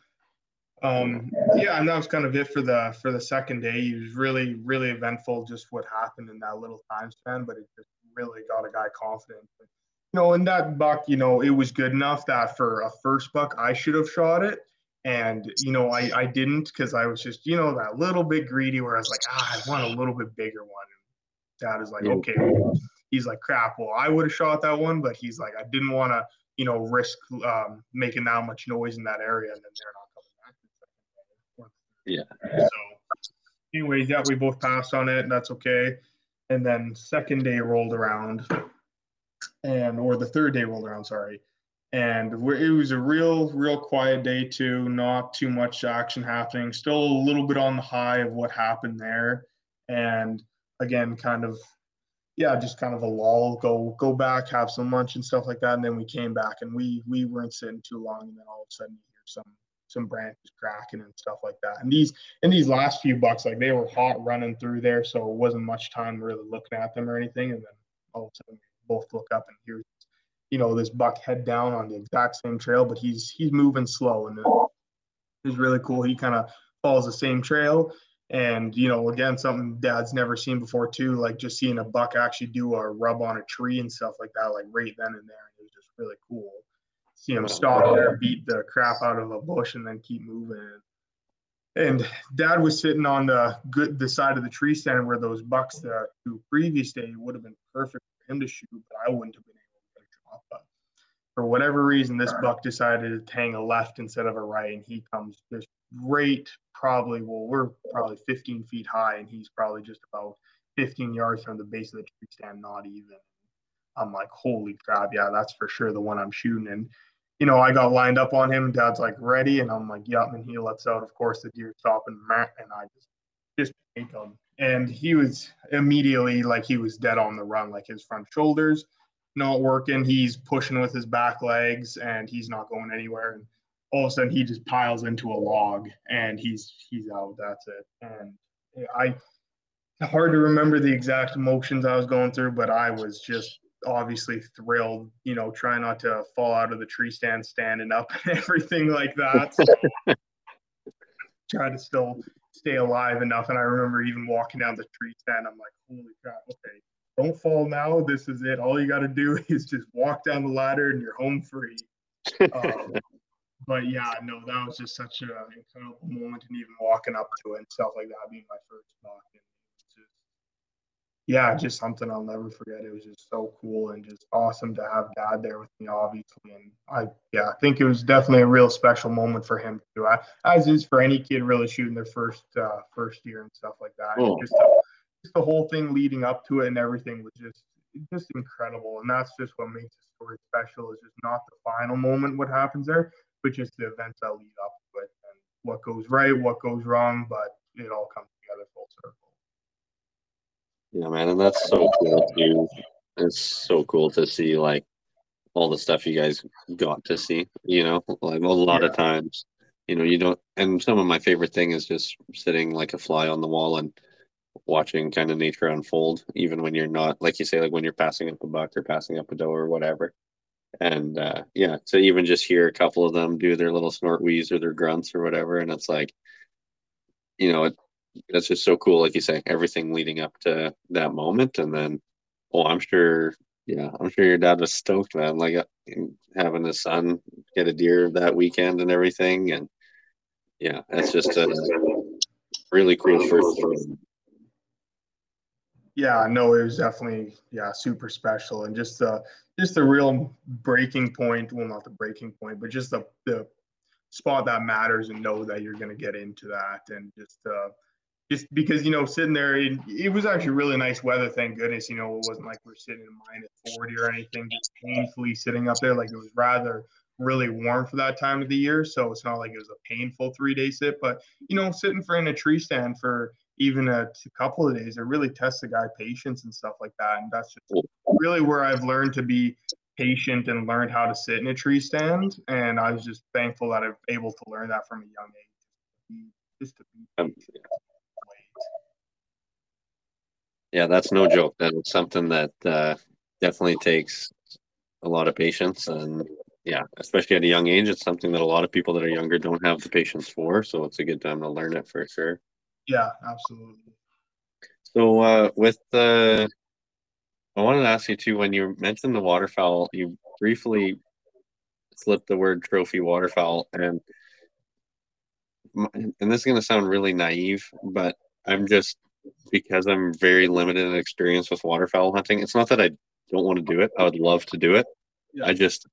um, yeah, and that was kind of it for the for the second day. It was really really eventful, just what happened in that little time span, but it just really got a guy confident. But, you know, in that buck, you know, it was good enough that for a first buck, I should have shot it. And, you know, I, I didn't because I was just, you know, that little bit greedy where I was like, ah, I want a little bit bigger one. And dad is like, okay. He's like, crap. Well, I would have shot that one, but he's like, I didn't want to, you know, risk um, making that much noise in that area. And then they're not yeah. So, anyways, yeah, we both passed on it. and That's okay. And then second day rolled around, and or the third day rolled around. Sorry, and it was a real, real quiet day too. Not too much action happening. Still a little bit on the high of what happened there, and again, kind of, yeah, just kind of a lull. Go, go back, have some lunch and stuff like that, and then we came back, and we we weren't sitting too long, and then all of a sudden you hear some some branches cracking and stuff like that. And these in these last few bucks, like they were hot running through there, so it wasn't much time really looking at them or anything. And then all of a sudden, both look up and here's you know this buck head down on the exact same trail, but he's he's moving slow, and it was really cool. He kind of follows the same trail. And you know, again, something Dad's never seen before too, like just seeing a buck actually do a rub on a tree and stuff like that, like right then and there. And it was just really cool see him stop there, beat the crap out of a bush, and then keep moving. And Dad was sitting on the good the side of the tree stand where those bucks that the previous day would have been perfect for him to shoot, but I wouldn't have been able to get a drop. But for whatever reason, this buck decided to hang a left instead of a right, and he comes just right, probably well, we're probably 15 feet high, and he's probably just about 15 yards from the base of the tree stand, not even. I'm like, holy crap, yeah, that's for sure the one I'm shooting. And you know, I got lined up on him. Dad's like ready, and I'm like, yep. And he lets out. Of course, the deer stop and and I just just take him. And he was immediately like he was dead on the run. Like his front shoulders not working. He's pushing with his back legs, and he's not going anywhere. And all of a sudden, he just piles into a log, and he's he's out. That's it. And I hard to remember the exact emotions I was going through, but I was just obviously thrilled, you know, try not to fall out of the tree stand standing up *laughs* and everything like that. So try to still stay alive enough. And I remember even walking down the tree stand, I'm like, holy crap, okay, don't fall now. This is it. All you got to do *laughs* is just walk down the ladder and you're home free. Um, but yeah, no, that was just such an incredible moment, and even walking up to it and stuff like that being my first buck. And yeah, just something I'll never forget. It was just so cool and just awesome to have dad there with me, obviously. And I, yeah, I think it was definitely a real special moment for him too, I, as is for any kid really shooting their first uh, first year and stuff like that. Cool. Just, just the whole thing leading up to it and everything was just just incredible. And that's just what makes the story special. Is just not the final moment, what happens there, but just the events that lead up to it and what goes right, what goes wrong, but it all comes together full circle. Yeah, man, and that's so cool too. It's so cool to see like all the stuff you guys got to see. You know, like a lot yeah. of times, you know, you don't. And some of my favorite thing is just sitting like a fly on the wall and watching kind of nature unfold, even when you're not, like you say, like when you're passing up a buck or passing up a doe or whatever. And uh, yeah, to even just hear a couple of them do their little snort wheeze or their grunts or whatever, and it's like, you know, it that's just so cool. Like you say, everything leading up to that moment, and then, oh, I'm sure, yeah, I'm sure your dad was stoked, man. Like uh, having his son get a deer that weekend and everything, and yeah, that's just a really cool first. Yeah, no, it was definitely yeah super special and just uh just the real breaking point. Well, not the breaking point, but just the the spot that matters and know that you're going to get into that and just uh just because you know sitting there it, it, was actually really nice weather thank goodness you know it wasn't like we're sitting in minus 40 or anything just painfully sitting up there like it was rather really warm for that time of the year so it's not like it was a painful three day sit but you know sitting for in a tree stand for even a, couple of days it really tests the guy patience and stuff like that and that's just really where i've learned to be patient and learned how to sit in a tree stand and i was just thankful that i'm able to learn that from a young age just to be um, yeah, that's no joke. That's something that uh, definitely takes a lot of patience, and yeah, especially at a young age, it's something that a lot of people that are younger don't have the patience for. So it's a good time to learn it for sure. Yeah, absolutely. So uh, with the, I wanted to ask you too. When you mentioned the waterfowl, you briefly slipped the word trophy waterfowl, and and this is going to sound really naive, but I'm just because I'm very limited in experience with waterfowl hunting. It's not that I don't want to do it. I would love to do it. Yeah. I just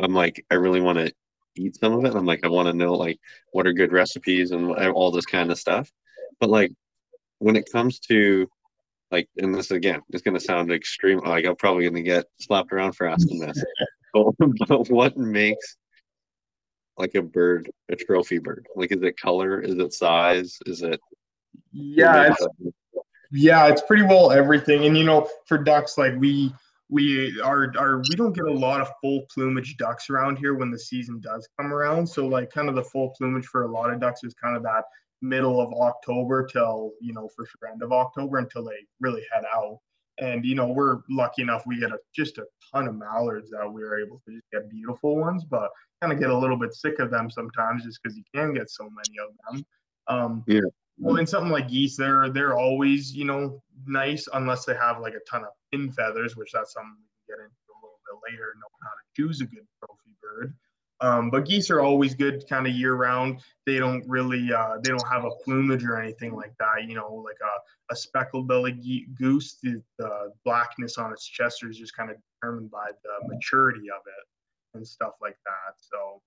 I'm like I really want to eat some of it. I'm like I want to know like what are good recipes and all this kind of stuff. But like when it comes to like and this again it's going to sound extreme like I'm probably going to get slapped around for asking this. *laughs* but, but what makes like a bird a trophy bird? Like is it color? Is it size? Is it yeah, it's, yeah, it's pretty well everything. And you know, for ducks, like we we are are we don't get a lot of full plumage ducks around here when the season does come around. So like kind of the full plumage for a lot of ducks is kind of that middle of October till you know for sure end of October until they really head out. And you know we're lucky enough we get a, just a ton of mallards that we're able to just get beautiful ones, but kind of get a little bit sick of them sometimes just because you can get so many of them. Um, yeah. Well, in something like geese, they're they're always you know nice unless they have like a ton of pin feathers, which that's something we can get into a little bit later. Know how to choose a good trophy bird. Um, but geese are always good kind of year round. They don't really uh, they don't have a plumage or anything like that. You know, like a, a speckled belly goose, the, the blackness on its chest is just kind of determined by the maturity of it and stuff like that. So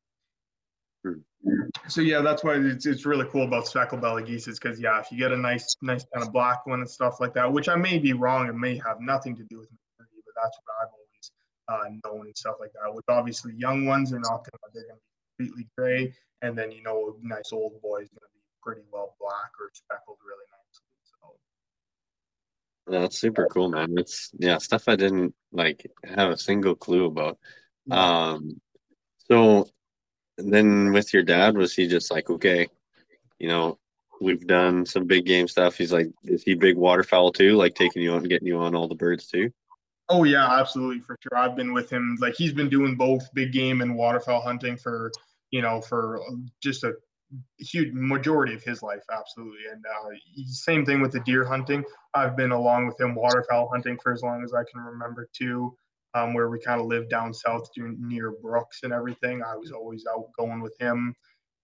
so yeah, that's why it's, it's really cool about speckled belly geese is because yeah, if you get a nice nice kind of black one and stuff like that, which I may be wrong, it may have nothing to do with maturity, but that's what I've always uh, known and stuff like that. With obviously young ones, they're not gonna they're gonna be completely gray, and then you know a nice old boy is gonna be pretty well black or speckled really nicely. So. That's super cool, man. It's yeah, stuff I didn't like have a single clue about. Um, so then with your dad, was he just like, okay, you know, we've done some big game stuff. He's like, is he big waterfowl too? Like taking you and getting you on all the birds too? Oh yeah, absolutely for sure. I've been with him. Like he's been doing both big game and waterfowl hunting for you know for just a huge majority of his life. Absolutely, and uh, same thing with the deer hunting. I've been along with him waterfowl hunting for as long as I can remember too um, where we kind of lived down south near Brooks and everything. I was always out going with him,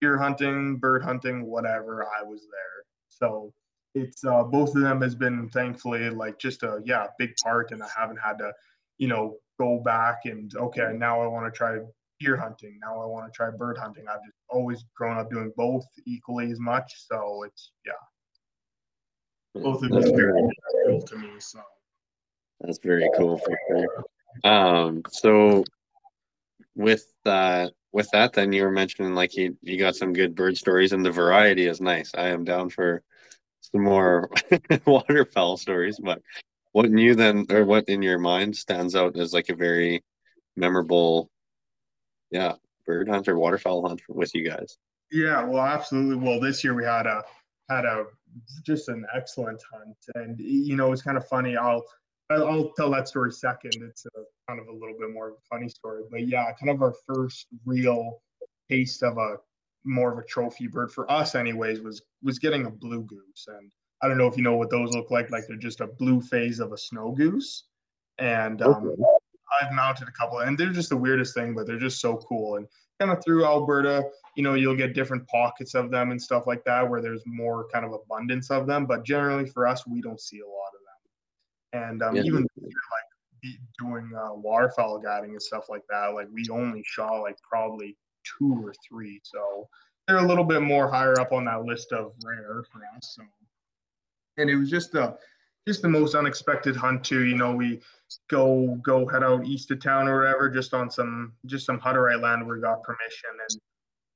deer hunting, bird hunting, whatever. I was there. So it's uh, both of them has been thankfully like just a yeah big part, and I haven't had to you know go back and okay now I want to try deer hunting. Now I want to try bird hunting. I've just always grown up doing both equally as much. So it's yeah, both of them very cool to me. So that's very cool for sure. Um, so with that, with that, then you were mentioning like you you got some good bird stories, and the variety is nice. I am down for some more *laughs* waterfowl stories, but what in you then, or what in your mind stands out as like a very memorable, yeah, bird hunt or waterfowl hunt with you guys? Yeah, well, absolutely. Well, this year we had a had a just an excellent hunt, and you know it's kind of funny. I'll I'll tell that story second. It's a kind of a little bit more of a funny story, but yeah, kind of our first real taste of a more of a trophy bird for us, anyways, was was getting a blue goose. And I don't know if you know what those look like. Like they're just a blue phase of a snow goose. And um, okay. I've mounted a couple, and they're just the weirdest thing, but they're just so cool. And kind of through Alberta, you know, you'll get different pockets of them and stuff like that where there's more kind of abundance of them. But generally for us, we don't see a lot of. And um, Yeah. even like doing uh, waterfowl guiding and stuff like that, like we only shot like probably two or three. So they're a little bit more higher up on that list of rare for us. So, and it was just the just the most unexpected hunt too. You know, we go go head out east of town or whatever, just on some just some Hutterite land where we got permission. And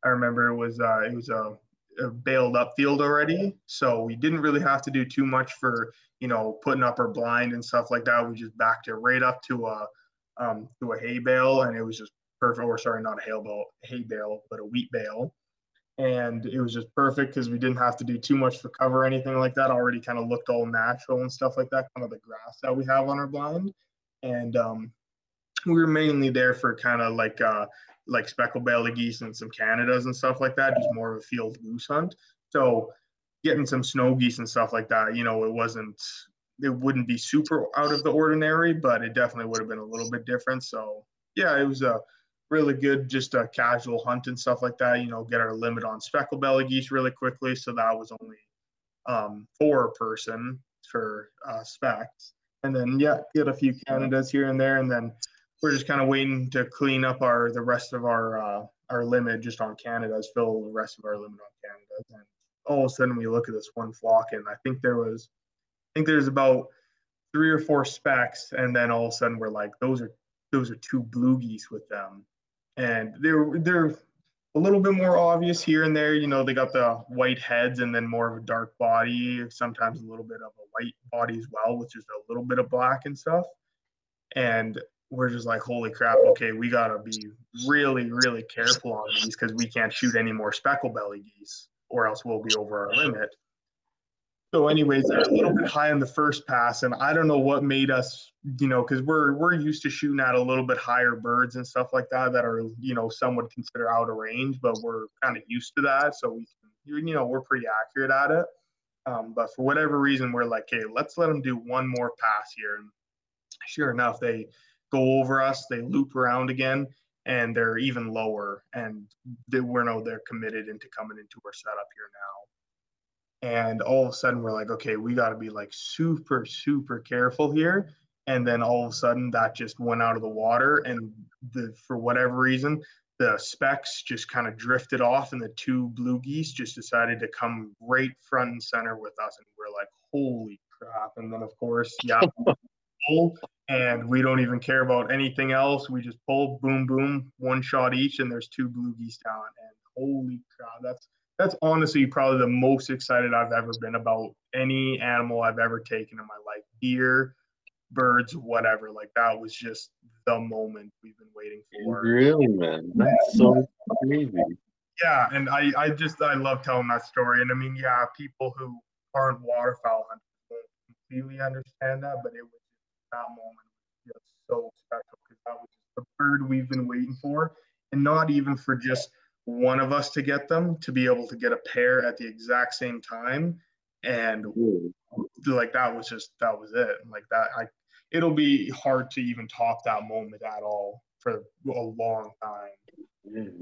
I remember it was uh, it was a, a baled up field already, so we didn't really have to do too much for you know putting up our blind and stuff like that. We just backed it right up to a um, to a hay bale, and it was just perfect. Or sorry, not a hay bale, hay bale, but a wheat bale and it was just perfect because we didn't have to do too much for cover or anything like that. Already kind of looked all natural and stuff like that, kind of the grass that we have on our blind. And um, we were mainly there for kind of like uh, like speckled belly geese and some Canadas and stuff like that, just more of a field goose hunt. So getting some snow geese and stuff like that, you know, it wasn't it wouldn't be super out of the ordinary, but it definitely would have been a little bit different. So yeah, it was a really good, just a casual hunt and stuff like that. You know, get our limit on speckled belly geese really quickly. So that was only um, four person for uh, specs. And then, yeah, get a few Canadas here and there. And then we're just kind of waiting to clean up our the rest of our uh, our limit just on Canadas, fill the rest of our limit on Canadas. And all of a sudden, we look at this one flock, and I think there was, I think there's about three or four specs, and then all of a sudden we're like, those are those are two blue geese with them and they're they're a little bit more obvious here and there. You know, they got the white heads and then more of a dark body, sometimes a little bit of a white body as well, with just a little bit of black and stuff. And we're just like, holy crap, okay, we gotta be really, really careful on these because we can't shoot any more speckle belly geese, or else we'll be over our limit. So, anyways, they're a little bit high on the first pass, and I don't know what made us, you know, because we're we're used to shooting at a little bit higher birds and stuff like that that are, you know, some would consider out of range, but we're kind of used to that, so we, you know, we're pretty accurate at it. Um, but for whatever reason, we're like, hey, let's let them do one more pass here, and sure enough, they go over us, they loop around again, and they're even lower, and they, we're no, they're committed into coming into our setup here now. And all of a sudden we're like okay we got to be like super super careful here. And then all of a sudden that just went out of the water and the for whatever reason the specs just kind of drifted off and the two blue geese just decided to come right front and center with us and we're like holy crap. And then of course yeah *laughs* pull and we don't even care about anything else we just pull boom boom one shot each and there's two blue geese down and holy crap that's that's honestly probably the most excited I've ever been about any animal I've ever taken in my life. Deer, birds, whatever. Like that was just the moment we've been waiting for. Really, man? That's so crazy. Yeah, and I, I just I love telling that story. And I mean, yeah, people who aren't waterfowl hunters won't completely understand that, but it was that moment was just so special because that was just the bird we've been waiting for, and not even for just one of us to get them to be able to get a pair at the exact same time and like that was just that was it like that i it'll be hard to even top that moment at all for a long time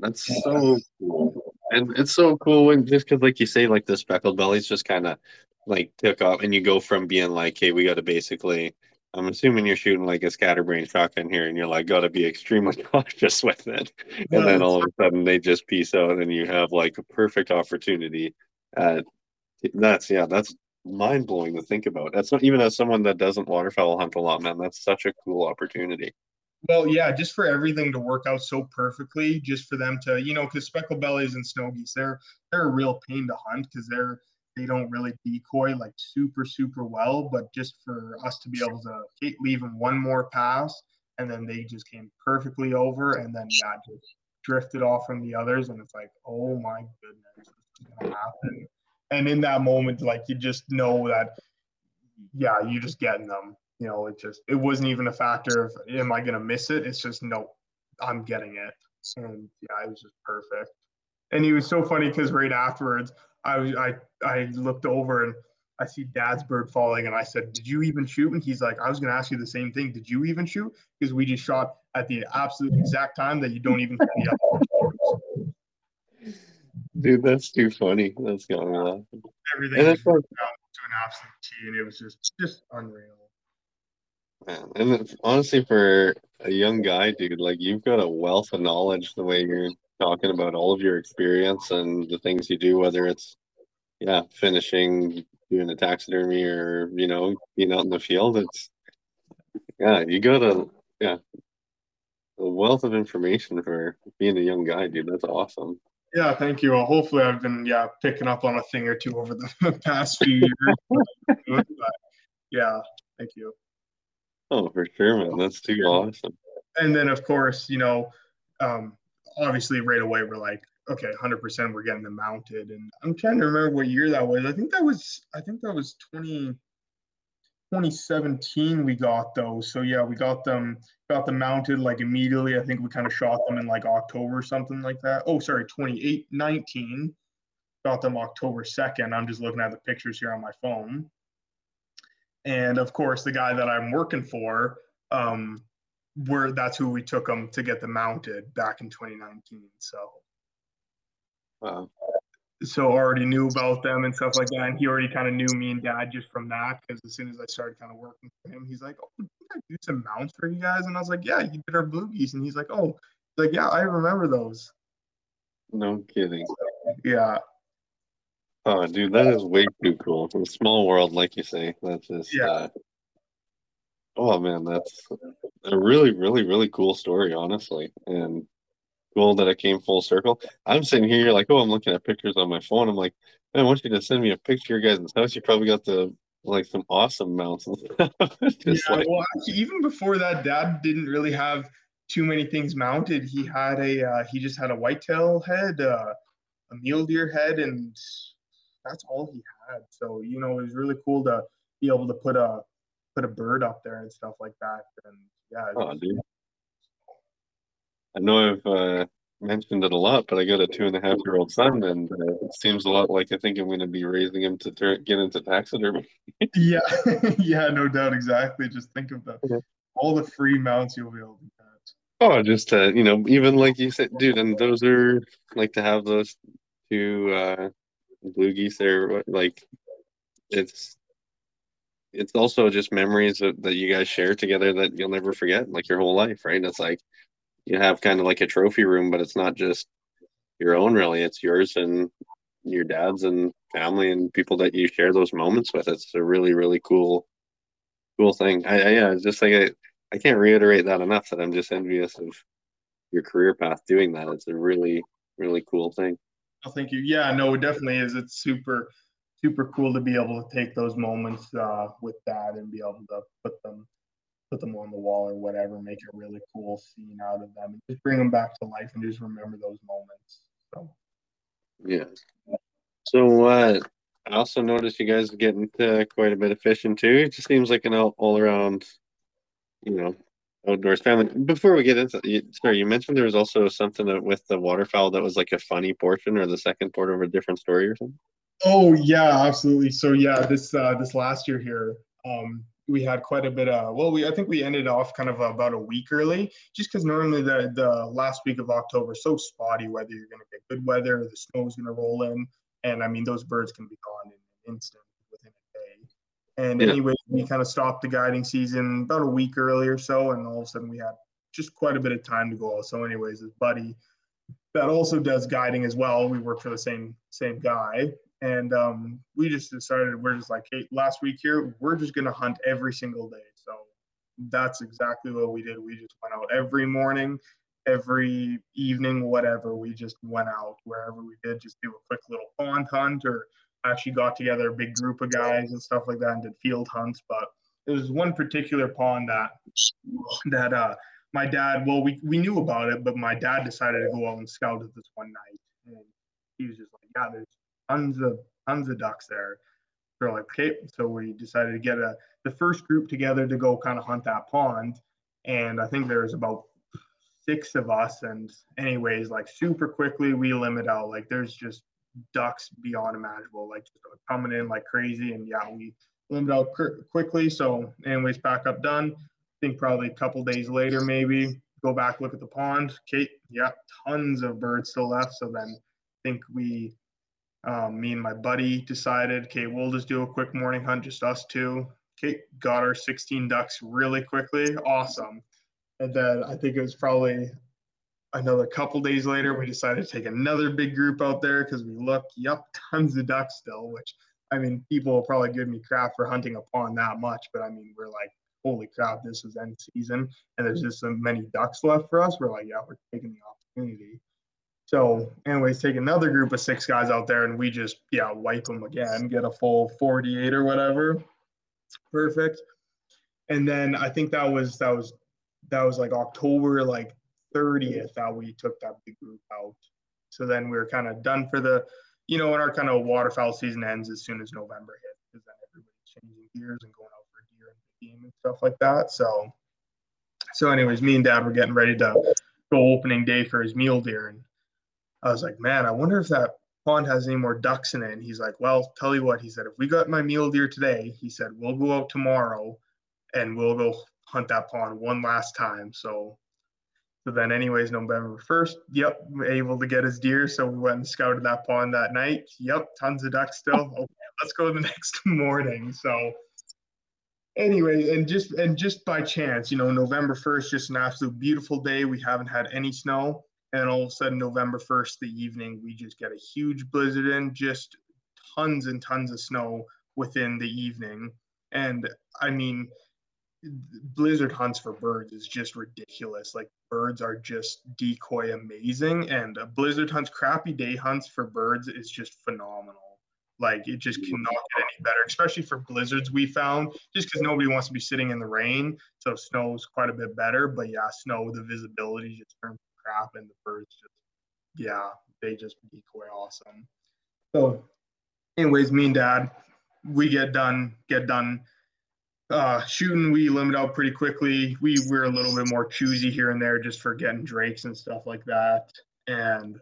that's so cool. And it's so cool when just because, like you say, like the speckled bellies just kind of like took off, and you go from being like, hey, we got to basically. I'm assuming you're shooting like a scatterbrain shotgun here, and you're like, got to be extremely *laughs* cautious with it. And then all of a sudden, they just piece out, and you have like a perfect opportunity. Uh, that's yeah, that's mind blowing to think about. That's not even as someone that doesn't waterfowl hunt a lot, man. That's such a cool opportunity. Well, yeah, just for everything to work out so perfectly, just for them to, you know, because speckled bellies and snow geese, they're they're a real pain to hunt because they're they don't really decoy like super super well. But just for us to be able to leave them one more pass, and then they just came perfectly over, and then yeah, just drifted off from the others, and it's like, oh my goodness, this is gonna happen. And in that moment, like you just know that, yeah, you're just getting them you know, it just it wasn't even a factor of am I gonna miss it? It's just no, I'm getting it. And yeah, it was just perfect. And he was so funny because right afterwards, I I I looked over and I see Dad's bird falling, and I said, "Did you even shoot?" And he's like, "I was gonna ask you the same thing. Did you even shoot?" Because we just shot at the absolute exact time that you don't even see Dude, that's too funny. That's got me laughing. Everything And was that's down to an absolute T, and it was just just unreal. Man, and honestly, for a young guy, dude, like you've got a wealth of knowledge the way you're talking about all of your experience and the things you do, whether it's yeah, finishing doing the taxidermy or you know being out in the field. It's yeah, you got a yeah a wealth of information for being a young guy, dude. That's awesome. Yeah, thank you. Well, hopefully, I've been yeah picking up on a thing or two over the *laughs* past few years. but, *laughs* yeah, thank you. Oh, for sure, man. That's too awesome. And then, of course, you know, um, obviously, right away, we're like, okay, 100%, we're getting them mounted. And I'm trying to remember what year that was. I think that was, I think that was 20, 2017 we got those. So yeah, we got them, got them mounted like immediately. I think we kind of shot them in like October or something like that. Oh, sorry, 28, 19. Got them October 2nd. I'm just looking at the pictures here on my phone. And of course, the guy that I'm working for, um, where that's who we took them to get them mounted back in 2019. So, wow. So already knew about them and stuff like that, and he already kind of knew me and Dad just from that. Because as soon as I started kind of working for him, he's like, "Oh, did I do some mounts for you guys?" And I was like, "Yeah, you did our blue geese," and he's like, "Oh, like yeah, I remember those." No kidding. Yeah. Oh, dude, that is way too cool. A small world, like you say. That's just Yeah. uh, oh man, that's a really, really, really cool story, honestly. And cool that it came full circle. I'm sitting here like, oh, I'm looking at pictures on my phone. I'm like, man, I want you to send me a picture of your guys' house. You probably got the like some awesome mounts and *laughs* stuff. Just yeah, like, well, actually, even before that, Dad didn't really have too many things mounted. He had a uh, he just had a whitetail head, uh, a mule deer head, and that's all he had. So you know, it was really cool to be able to put a put a bird up there and stuff like that. And yeah, oh, was- dude. I know I've uh, mentioned it a lot, but I got a two and a half year old son, and uh, it seems a lot like I think I'm going to be raising him to get into taxidermy. *laughs* yeah, *laughs* yeah, no doubt, exactly. Just think of the Okay. all the free mounts you'll be able to get. Oh, just uh, you know, even like you said, dude, and those are like to have those two uh blue geese there, like it's it's also just memories that, that you guys share together that you'll never forget, like your whole life, right? It's like you have kind of like a trophy room, but it's not just your own really, it's yours and your dad's and family and people that you share those moments with. It's a really, really cool cool thing. I, I yeah, just like I I can't reiterate that enough that I'm just envious of your career path doing that. It's a really, really cool thing. Oh, thank you. Yeah, no, it definitely is. It's super, super cool to be able to take those moments uh, with that and be able to put them, put them on the wall or whatever, make a really cool scene out of them, and just bring them back to life and just remember those moments. So Yeah. So uh, I also noticed you guys get into quite a bit of fishing too. It just seems like an all, all around, you know, outdoors family. Before we get into, you, sorry, you mentioned there was also something with the waterfowl that was like a funny portion or the second part of a different story or something. Oh yeah, absolutely. So yeah, this uh, this last year here, um, we had quite a bit of. Well, we I think we ended off kind of about a week early, just because normally the the last week of October is so spotty. Whether you're going to get good weather, or the is going to roll in, and I mean those birds can be gone in an instant within a day. And Yeah. anyway, we kind of stopped the guiding season about a week early or so, and all of a sudden we had just quite a bit of time to go. So, anyways, this buddy that also does guiding as well. We work for the same same guy, and um, we just decided we're just like, hey, last week here, we're just gonna hunt every single day. So that's exactly what we did. We just went out every morning, every evening, whatever. We just went out wherever we did, just do a quick little pond hunt, or actually got together a big group of guys and stuff like that and did field hunts. But there was one particular pond that that uh my dad well we, we knew about it but my dad decided to go out and scout it this one night and he was just like yeah there's tons of tons of ducks there. We're like okay so we decided to get a the first group together to go kind of hunt that pond. And i think there was about six of us. And anyways like super quickly we limit out. Like there's just ducks beyond imaginable like just coming in like crazy. And yeah we limit out qu- quickly. So anyways pack up done. I think probably a couple days later, maybe go back look at the pond. Kate, yeah, tons of birds still left. So then I think we, um, me and my buddy decided, okay, we'll just do a quick morning hunt, just us two. okay, got our 16 ducks really quickly. Awesome. And then I think it was probably another couple days later, we decided to take another big group out there because we looked, yep, tons of ducks still, which I mean, people will probably give me crap for hunting a pond that much, but I mean, we're like, holy crap, this is end season and there's just so many ducks left for us. We're like, yeah, we're taking the opportunity. So, anyways, take another group of six guys out there and we just, yeah, wipe them again, get a full 48 or whatever. Perfect. And then I think that was, that was, that was like October like 30th that we took that big group out. So then we were kind of done for the, you know, when our kind of waterfowl season ends as soon as November hits, because then everybody's changing gears and going out for deer and game and stuff like that. So, so anyways, me and Dad were getting ready to go opening day for his mule deer, and I was like, man, I wonder if that pond has any more ducks in it. And he's like, well, tell you what, he said, if we got my mule deer today, he said, we'll go out tomorrow and we'll go hunt that pond one last time. So so then, anyways, November 1st, yep, able to get his deer. So we went and scouted that pond that night. Yep, tons of ducks still. *laughs* Okay, let's go the next *laughs* morning. So, anyway, and just and just by chance, you know, November 1st, just an absolute beautiful day. We haven't had any snow. And all of a sudden, November 1st, the evening, we just get a huge blizzard in, just tons and tons of snow within the evening. And I mean, blizzard hunts for birds is just ridiculous. Like birds are just decoy amazing, and a blizzard hunts, crappy day hunts for birds is just phenomenal. Like it just cannot get any better, especially for blizzards. We found just because nobody wants to be sitting in the rain, so snow is quite a bit better. But yeah, snow the visibility just turns crap, and the birds just yeah they just decoy awesome. So, anyways, me and Dad, we get done get done uh, shooting, we limit out pretty quickly. We were a little bit more choosy here and there just for getting drakes and stuff like that. And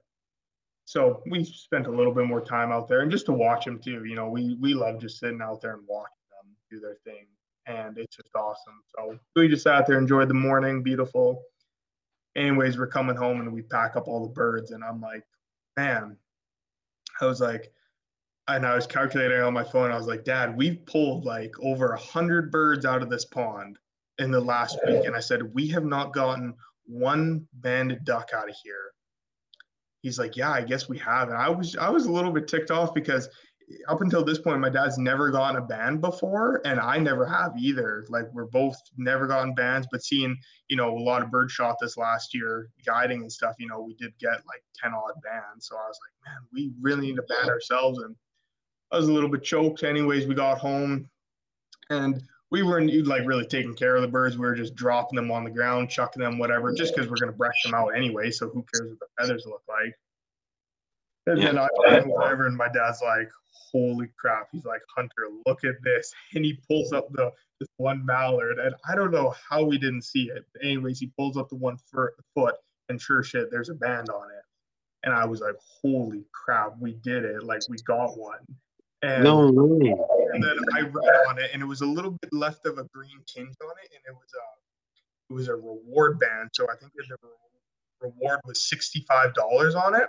so we spent a little bit more time out there and just to watch them too. You know, we we love just sitting out there and watching them do their thing, and it's just awesome. So we just sat there, enjoyed the morning, beautiful. Anyways, we're coming home and we pack up all the birds, and I'm like, man, I was like, and I was calculating on my phone. I was like, Dad, we've pulled like over a hundred birds out of this pond in the last week. And I said, we have not gotten one banded duck out of here. He's like, yeah, I guess we have. And I was, I was a little bit ticked off because up until this point, my dad's never gotten a band before, and I never have either. Like we're both never gotten bands, but seeing, you know, a lot of bird shot this last year, guiding and stuff, you know, we did get like 10 odd bands. So I was like, man, we really need to band ourselves. And I was a little bit choked. Anyways, we got home and we weren't like really taking care of the birds. We were just dropping them on the ground, chucking them, whatever, just because we're gonna brush them out anyway. So who cares what the feathers look like? And yeah. then I and whatever, and my dad's like, "Holy crap!" He's like, "Hunter, look at this!" And he pulls up the this one mallard, and I don't know how we didn't see it. But anyways, he pulls up the one foot, and sure shit, there's a band on it. And I was like, "Holy crap, we did it! Like we got one!" And, no way. And then I read on it, and it was a little bit left of a green tinge on it, and it was a it was a reward band. So I think the reward was sixty five dollars on it.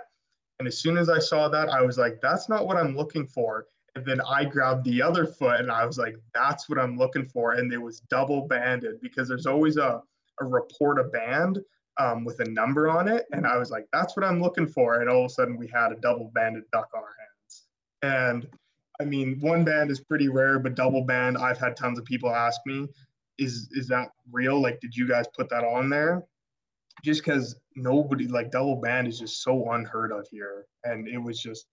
And as soon as I saw that, I was like, "That's not what I'm looking for." And then I grabbed the other foot, and I was like, "That's what I'm looking for." And it was double banded because there's always a a report a band um, with a number on it, and I was like, "That's what I'm looking for." And all of a sudden, we had a double banded duck on our hands, and I mean, one band is pretty rare, but double band, I've had tons of people ask me, is is that real? Like, did you guys put that on there? Just because nobody like double band is just so unheard of here, and it was just,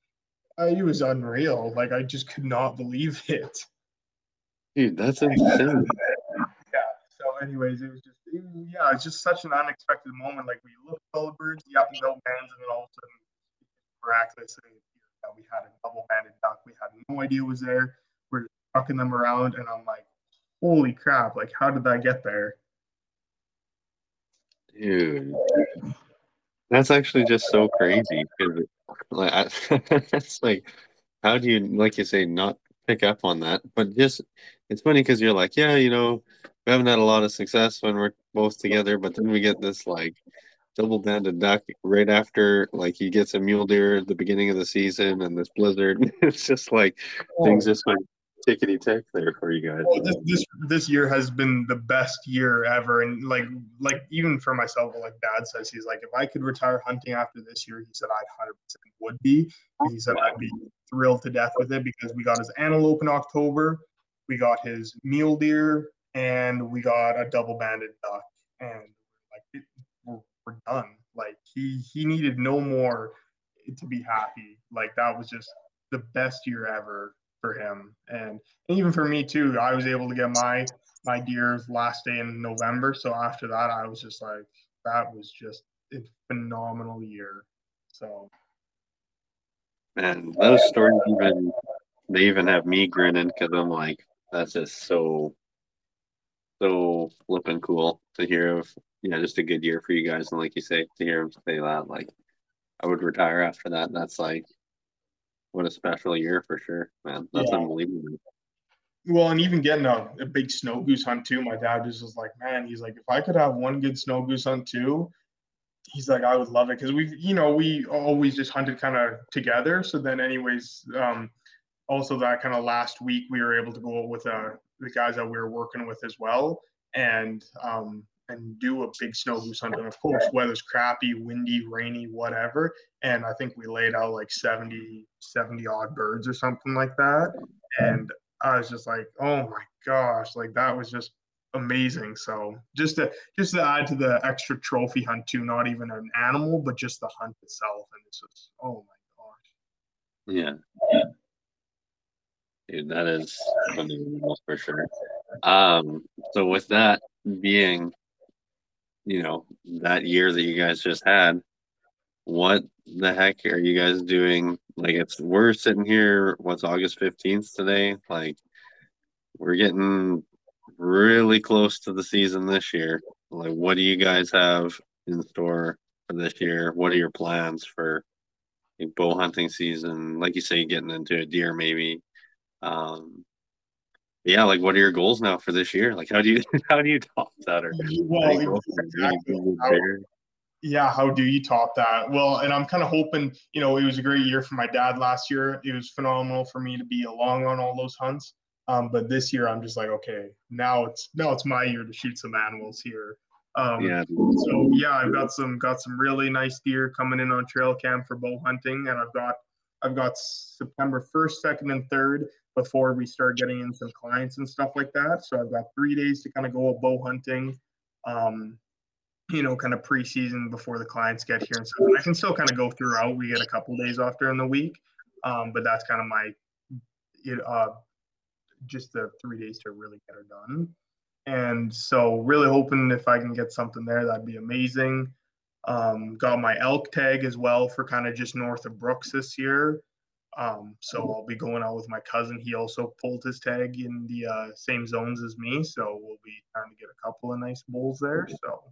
uh, it was unreal. Like, I just could not believe *laughs* it. Dude, that's *laughs* insane. yeah. So, anyways, it was just, it, yeah, it's just such an unexpected moment. Like, we looked at all the birds, yep, no bands, and then all of a sudden, miraculously, that we had a double banded duck. We had no idea was there. We're chucking them around, and I'm like, holy crap! Like, how did that get there? Dude, that's actually just so crazy. Like, *laughs* that's like, how do you, like you say, not pick up on that? But just, it's funny because you're like, yeah, you know, we haven't had a lot of success when we're both together, but then we get this like double banded duck right after like he gets a mule deer at the beginning of the season and this blizzard. *laughs* it's just like oh. things just like tickety tick there for you guys. This, this this year has been the best year ever, and like like even for myself, like Dad says, he's like, if I could retire hunting after this year, he said I'd hundred percent would be. He said I'd be thrilled to death with it because we got his antelope in October, we got his mule deer, and we got a double banded duck, and like it, we're, we're done. Like he he needed no more to be happy. Like that was just the best year ever for him, and, and even for me too. I was able to get my my deer's last day in November, so after that, I was just like, that was just a phenomenal year. So, man, those stories even they even have me grinning because I'm like, that's just so so flipping cool to hear of. Yeah, just a good year for you guys, and like you say, to hear him say that, like I would retire after that. That's like what a special year for sure, man. That's Yeah. unbelievable. well, and even getting a, a big snow goose hunt too. My dad just was like, man, he's like, if I could have one good snow goose hunt too, he's like, I would love it because we've, you know, we always just hunted kind of together. So then, anyways, um, also that kind of last week we were able to go with uh, the guys that we were working with as well, and um, and do a big snow goose hunt. And of course, weather's crappy, windy, rainy, whatever. And I think we laid out like 70, 70 odd birds or something like that. And I was just like, oh my gosh, like that was just amazing. So just to just to add to the extra trophy hunt too, not even an animal, but just the hunt itself. And it's just, oh my gosh. Yeah. Dude, that is for sure. Um, so with that being, you know, that year that you guys just had, what the heck are you guys doing? Like it's we're sitting here, what's August 15th today? Like we're getting really close to the season this year. Like what do you guys have in store for this year? What are your plans for like, bow hunting season? Like you say, getting into a deer maybe. Um yeah, like what are your goals now for this year? Like how do you *laughs* how do you top that or Well, like, go from really exactly. How- yeah, how do you top that? Well, and I'm kind of hoping, you know, it was a great year for my dad last year. It was phenomenal for me to be along on all those hunts. Um, but this year, I'm just like, okay, now it's now it's my year to shoot some animals here. Um, Yeah, So yeah, I've got some got some really nice deer coming in on trail cam for bow hunting, and I've got I've got September first, second, and third before we start getting in some clients and stuff like that. So I've got three days to kind of go bow hunting. Um, you know, kind of preseason before the clients get here and stuff. And I can still kind of go throughout. We get a couple days off during the week, um, but that's kind of my, it, uh, just the three days to really get her done. And so, really hoping if I can get something there, that'd be amazing. Um, got my elk tag as well for kind of just north of Brooks this year. Um, so I'll be going out with my cousin. He also pulled his tag in the uh, same zones as me, so we'll be trying to get a couple of nice bulls there. So,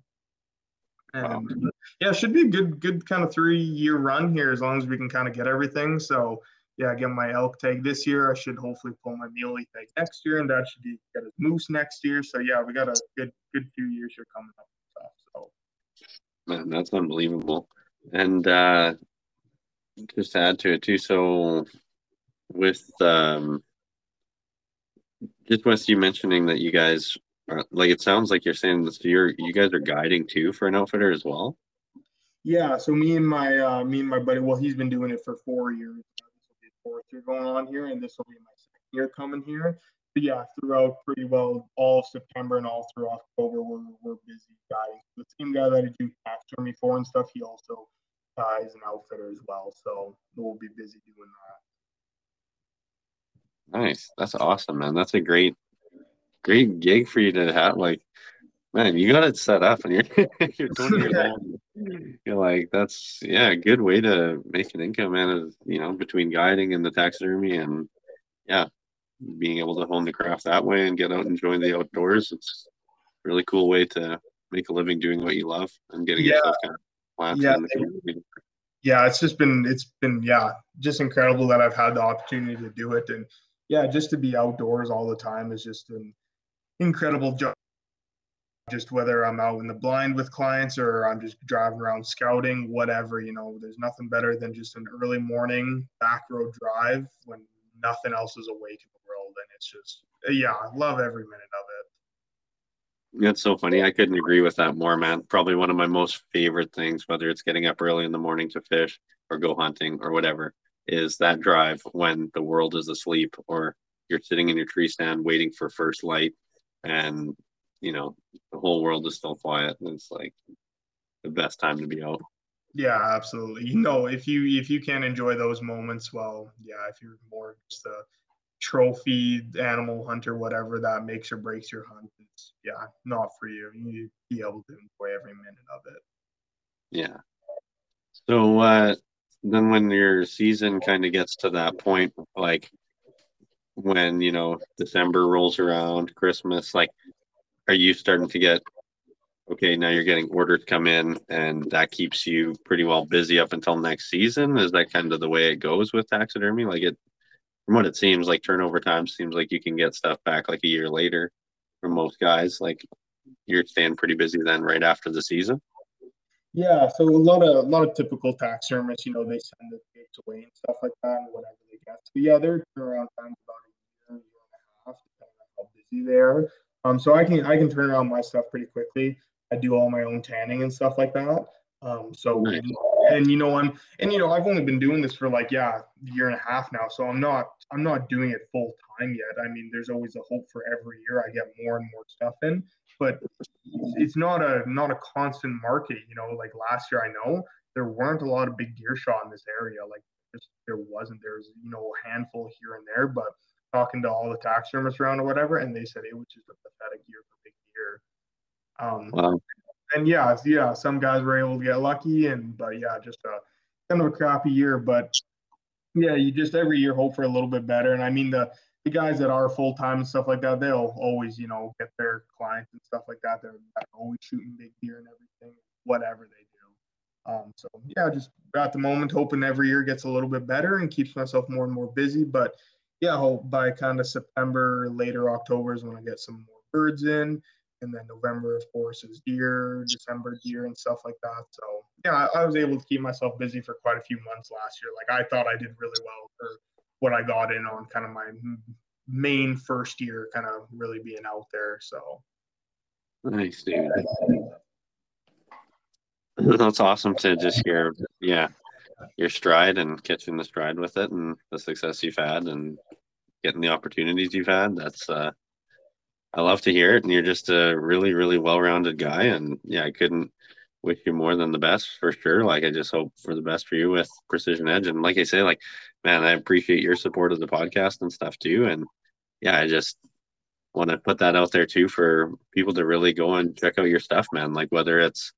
and yeah, it should be a good, good kind of three-year run here as long as we can kind of get everything. So yeah, I get my elk tag this year. I should hopefully pull my muley tag next year, and that should be get his moose next year. So yeah, we got a good, good few years here coming up. So. man, that's unbelievable. And uh just to add to it too, so with um just with you mentioning that you guys are like it sounds like you're saying this you're you guys are guiding too for an outfitter as well. Yeah, so me and my uh, me and my buddy, well, he's been doing it for four years. This will be fourth year going on here, and this will be my second year coming here. But yeah, throughout pretty well all September and all through October, we're we're busy guiding. The same guy that I do taxidermy for and stuff, he also uh, is an outfitter as well. So we'll be busy doing that. Nice. That's awesome, man. That's a great great gig for you to have. Like, man, you got it set up and you're *laughs* you're 20 years *laughs* old. You're like, that's yeah, a good way to make an income, man, is you know, between guiding and the taxidermy and yeah, being able to hone the craft that way and get out and enjoy the outdoors. It's a really cool way to make a living doing what you love and getting Yeah. yourself kind of planted Yeah. in the community. yeah, it's just been it's been yeah, just incredible that I've had the opportunity to do it, and yeah, just to be outdoors all the time is just an incredible job. Just whether I'm out in the blind with clients or I'm just driving around scouting, whatever, you know, there's nothing better than just an early morning back road drive when nothing else is awake in the world, and it's just yeah, I love every minute of it. It's so funny. I couldn't agree with that more, man. Probably one of my most favorite things, whether it's getting up early in the morning to fish or go hunting or whatever, is that drive when the world is asleep or you're sitting in your tree stand waiting for first light and you know the whole world is still quiet and it's like the best time to be out yeah absolutely you know if you if you can't enjoy those moments well yeah if you're more just a trophy animal hunter whatever that makes or breaks your hunt it's yeah not for you. You be able to enjoy every minute of it. Yeah. So uh then when your season kind of gets to that point like when you know december rolls around christmas like are you starting to get okay now you're getting orders come in and that keeps you pretty well busy up until next season? Is that kind of the way it goes with taxidermy? Like it from what it seems like turnover time seems like you can get stuff back like a year later from most guys like you're staying pretty busy then right after the season? Yeah so a lot of a lot of typical taxidermists you know they send the dates away and stuff like that and whatever they get. So yeah their turnaround time's about a year a year and a half depending on how busy they are. Um so i can i can turn around my stuff pretty quickly. I do all my own tanning and stuff like that. Um, so nice. and you know I'm and you know I've only been doing this for like yeah a year and a half now, so I'm not I'm not doing it full time yet. I mean, there's always a hope for every year I get more and more stuff in, but it's not a not a constant market. You know, like last year I know there weren't a lot of big deer shot in this area. Like just, there wasn't. There's you know a handful here and there, but talking to all the taxidermists around or whatever, and they said it was just a pathetic year for big deer. Um, wow. And yeah, yeah, some guys were able to get lucky, and but yeah, just a kind of a crappy year. But yeah, you just every year hope for a little bit better. And I mean the the guys that are full time and stuff like that, they'll always you know get their clients and stuff like that. They're always shooting big deer and everything, whatever they do. Um, so yeah, just at the moment hoping every year gets a little bit better and keeps myself more and more busy. But yeah, hope by kind of September, later October is when I get some more birds in and then November, of course, is deer, December deer, and stuff like that. So yeah, I, I, was able to keep myself busy for quite a few months last year. Like I thought I did really well for what I got in on kind of my main first year, kind of really being out there. So nice, dude. *laughs* That's awesome to just hear. Yeah, your stride and catching the stride with it, and the success you've had, and getting the opportunities you've had. That's uh, I love to hear it. And you're just a really, really well rounded guy. And yeah, I couldn't wish you more than the best for sure. Like, I just hope for the best for you with Precision Edge. And like I say, like, man, I appreciate your support of the podcast and stuff too. And yeah, I just want to put that out there too for people to really go and check out your stuff, man. Like, whether it's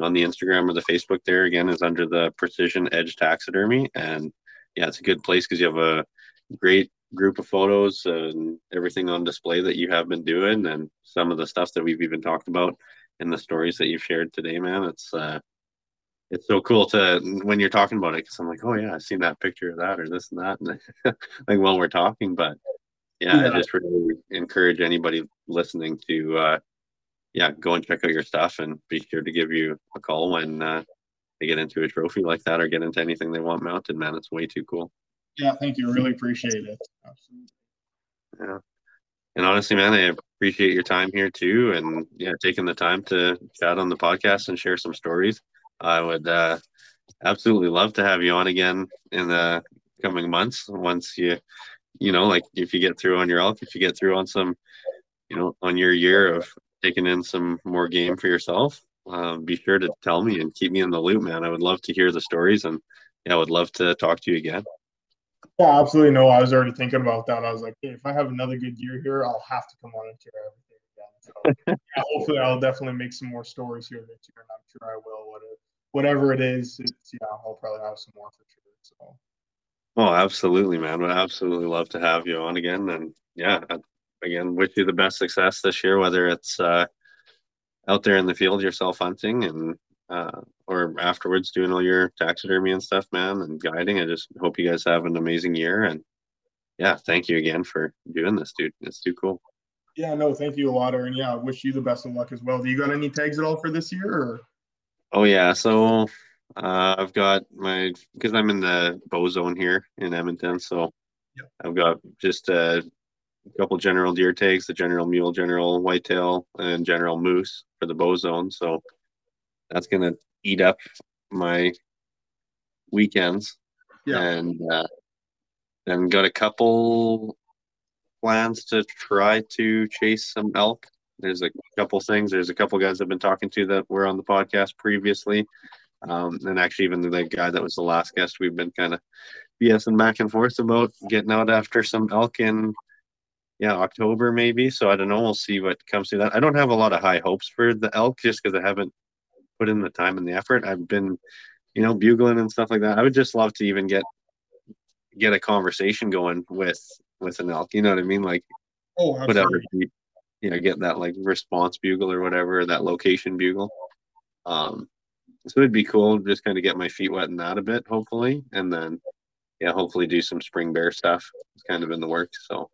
on the Instagram or the Facebook, there again is under the Precision Edge Taxidermy. And yeah, it's a good place because you have a great group of photos and everything on display that you have been doing and some of the stuff that we've even talked about and the stories that you've shared today man. It's uh it's so cool to when you're talking about it because i'm like oh yeah i've seen that picture of that or this and that. And *laughs* like while we're talking but yeah, yeah, i just really encourage anybody listening to uh yeah go and check out your stuff and be sure to give you a call when uh they get into a trophy like that or get into anything they want mounted man. It's way too cool yeah, thank you. Really appreciate it. Absolutely. Yeah. And honestly, man, I appreciate your time here too, and yeah, taking the time to chat on the podcast and share some stories. I would uh, absolutely love to have you on again in the coming months once you, you know, like if you get through on your elk, if you get through on some, you know, on your year of taking in some more game for yourself. Um, be sure to tell me and keep me in the loop, man. I would love to hear the stories, and yeah, I would love to talk to you again. Yeah, absolutely. No, I was already thinking about that. I was like, hey, if I have another good year here, I'll have to come on and share everything again. So yeah, hopefully, I'll definitely make some more stories here this year, and I'm sure I will. Whatever, whatever it is, it's yeah, I'll probably have some more for sure. So. Oh, absolutely, man. Would absolutely love to have you on again. And yeah, again, wish you the best success this year, whether it's uh, out there in the field yourself hunting and uh, or afterwards doing all your taxidermy and stuff, man, and guiding. I just hope you guys have an amazing year. And yeah, thank you again for doing this, dude. It's too cool. Yeah, no, thank you a lot, Aaron. Yeah, I wish you the best of luck as well. Do you got any tags at all for this year? Or? Oh yeah, so uh, I've got my because I'm in the bow zone here in Edmonton, so yeah. I've got just a couple general deer tags, the general mule, general whitetail, and general moose for the bow zone. So that's gonna eat up my weekends. Yeah. And uh, then got a couple plans to try to chase some elk. There's a couple things. There's a couple guys I've been talking to that were on the podcast previously. Um, and actually, even the guy that was the last guest, we've been kind of BSing back and forth about getting out after some elk in, yeah, October maybe. So I don't know. We'll see what comes to that. I don't have a lot of high hopes for the elk just because I haven't put in the time and the effort. I've been, you know, bugling and stuff like that. I would just love to even get get a conversation going with with an elk. You know what I mean? Like, Oh, whatever. You know, get that like response bugle or whatever, that location bugle. Um, so it'd be cool just kind of get my feet wet in that a bit, hopefully, and then yeah, hopefully do some spring bear stuff. It's kind of in the works. So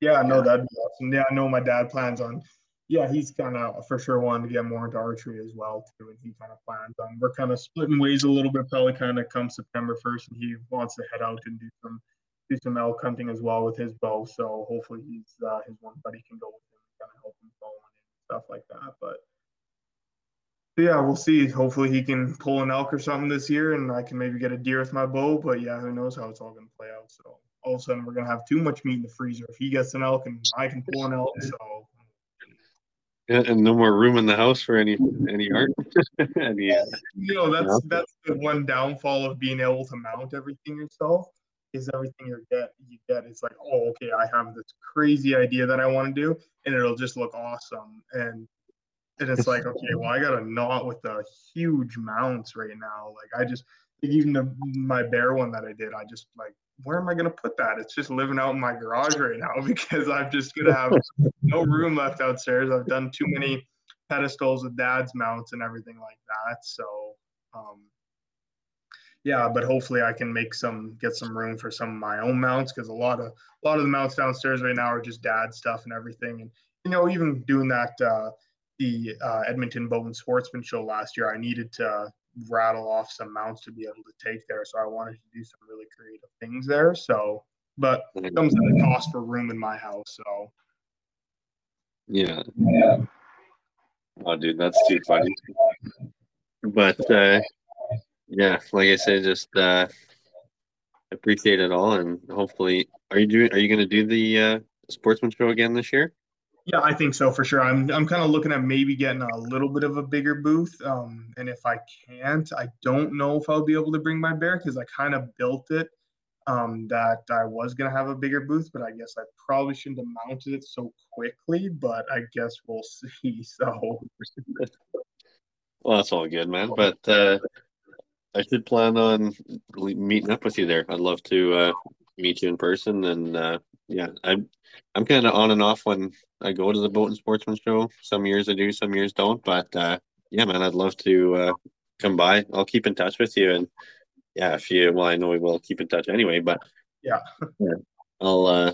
Yeah, no, that'd be awesome. Yeah, I know my dad plans on. Yeah, he's kind of for sure wanting to get more into archery as well too, and he kind of plans on. We're kind of splitting ways a little bit, probably kind of come September first, and he wants to head out and do some do some elk hunting as well with his bow. So hopefully he's uh, his one buddy can go with him, and kind of help him bow and stuff like that. But yeah, we'll see. Hopefully he can pull an elk or something this year, and I can maybe get a deer with my bow. But yeah, who knows how it's all going to play out. So all of a sudden we're going to have too much meat in the freezer if he gets an elk and I can pull an elk. So and, no more room in the house for any any art. *laughs* any, you know that's Yeah. that's the one downfall of being able to mount everything yourself is everything you get you get it's like oh okay i have this crazy idea that i want to do and it'll just look awesome and and it's like okay well i got a knot with the huge mounts right now like i just even the, my bear one that i did i just like where am i going to put that it's just living out in my garage right now *laughs* because i'm just going to have *laughs* no room left downstairs i've done too many pedestals with dad's mounts and everything like that. So, um, yeah, but hopefully I can make some, get some room for some of my own mounts because a lot of, a lot of the mounts downstairs right now are just dad stuff and everything. And, you know, even doing that, uh, the uh, Edmonton Bow and Sportsman show last year, I needed to rattle off some mounts to be able to take there. So I wanted to do some really creative things there. So, but it comes at a cost for room in my house. So, yeah. yeah. Oh, dude, that's too funny. But uh, yeah, like I said, just uh, appreciate it all, and hopefully, are you doing? Are you going to do the uh, sportsman show again this year? Yeah, I think so for sure. I'm I'm kind of looking at maybe getting a little bit of a bigger booth. Um, and if I can't, I don't know if I'll be able to bring my bear because I kind of built it um, that I was gonna have a bigger booth, but I guess I probably shouldn't have mounted it so quickly. But I guess we'll *laughs* see. So Well, that's all good, man. But uh, I should plan on meeting up with you there. I'd love to uh, meet you in person, and uh, yeah, I'm I'm kind of on and off when I go to the boat and sportsman show. Some years I do, some years don't. But uh, yeah, man, I'd love to uh, come by. I'll keep in touch with you, and yeah, if you well, I know we will keep in touch anyway. But *laughs* Yeah. I'll uh,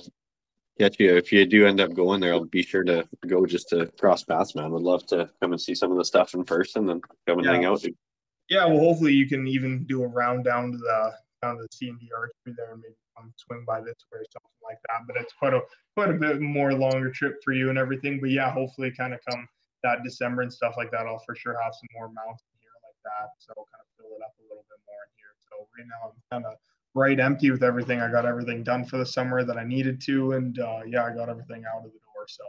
catch you if you do end up going there. I'll be sure to go just to cross paths, man. Would love to come and see some of the stuff in person and come and Yeah. hang out. yeah, well, hopefully you can even do a round down to the down the C and D archery there and maybe come swing by this way or something like that. But it's quite a quite a bit more longer trip for you and everything. But yeah, hopefully kind of come that December and stuff like that. I'll for sure have some more mounts in here like that. So I'll kind of fill it up a little bit more in here. So right now I'm kind of right empty with everything. I got everything done for the summer that I needed to, and uh, yeah, I got everything out of the door. So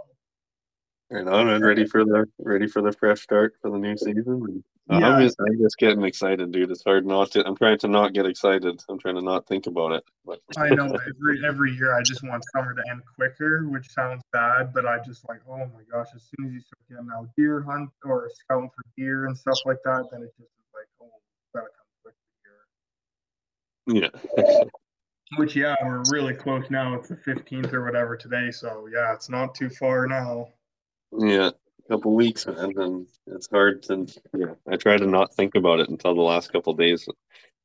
Right on, and ready for the ready for the fresh start for the new season. Yeah. I'm just I'm just getting excited, dude. It's hard not to. I'm trying to not get excited. I'm trying to not think about it. But *laughs* I know every every year I just want summer to end quicker, which sounds bad, but I just like, oh my gosh, as soon as you start getting out deer hunt or scouting for deer and stuff like that, then it just is like, oh, gotta come quick here. yeah, *laughs* Which yeah, we're really close now. It's the fifteenth or whatever today, so yeah, it's not too far now. yeah, couple weeks, man, and it's hard to. Yeah, I try to not think about it until the last couple days.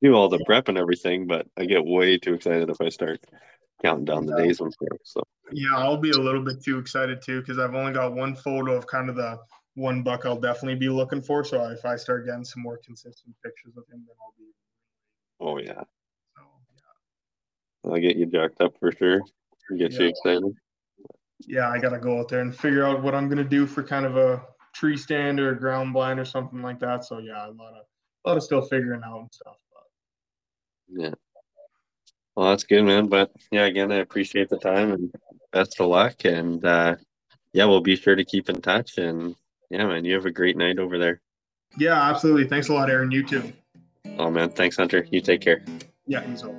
Do all the prep and everything, but I get way too excited if I start counting down the days and stuff. So Yeah, I'll be a little bit too excited too because I've only got one photo of kind of the one buck I'll definitely be looking for. So if I start getting some more consistent pictures of him, then I'll be. oh yeah, So yeah. I'll get you jacked up for sure. Get you excited. Yeah, I gotta go out there and figure out what I'm gonna do for kind of a tree stand or a ground blind or something like that. So yeah, a lot of a lot of still figuring out and stuff. But. Yeah. Well, that's good, man. But yeah, again, I appreciate the time and best of luck. And uh, yeah, we'll be sure to keep in touch. And yeah, man, you have a great night over there. Yeah, absolutely. Thanks a lot, Aaron. You too. Oh man, thanks, Hunter. You take care. Yeah, he's all.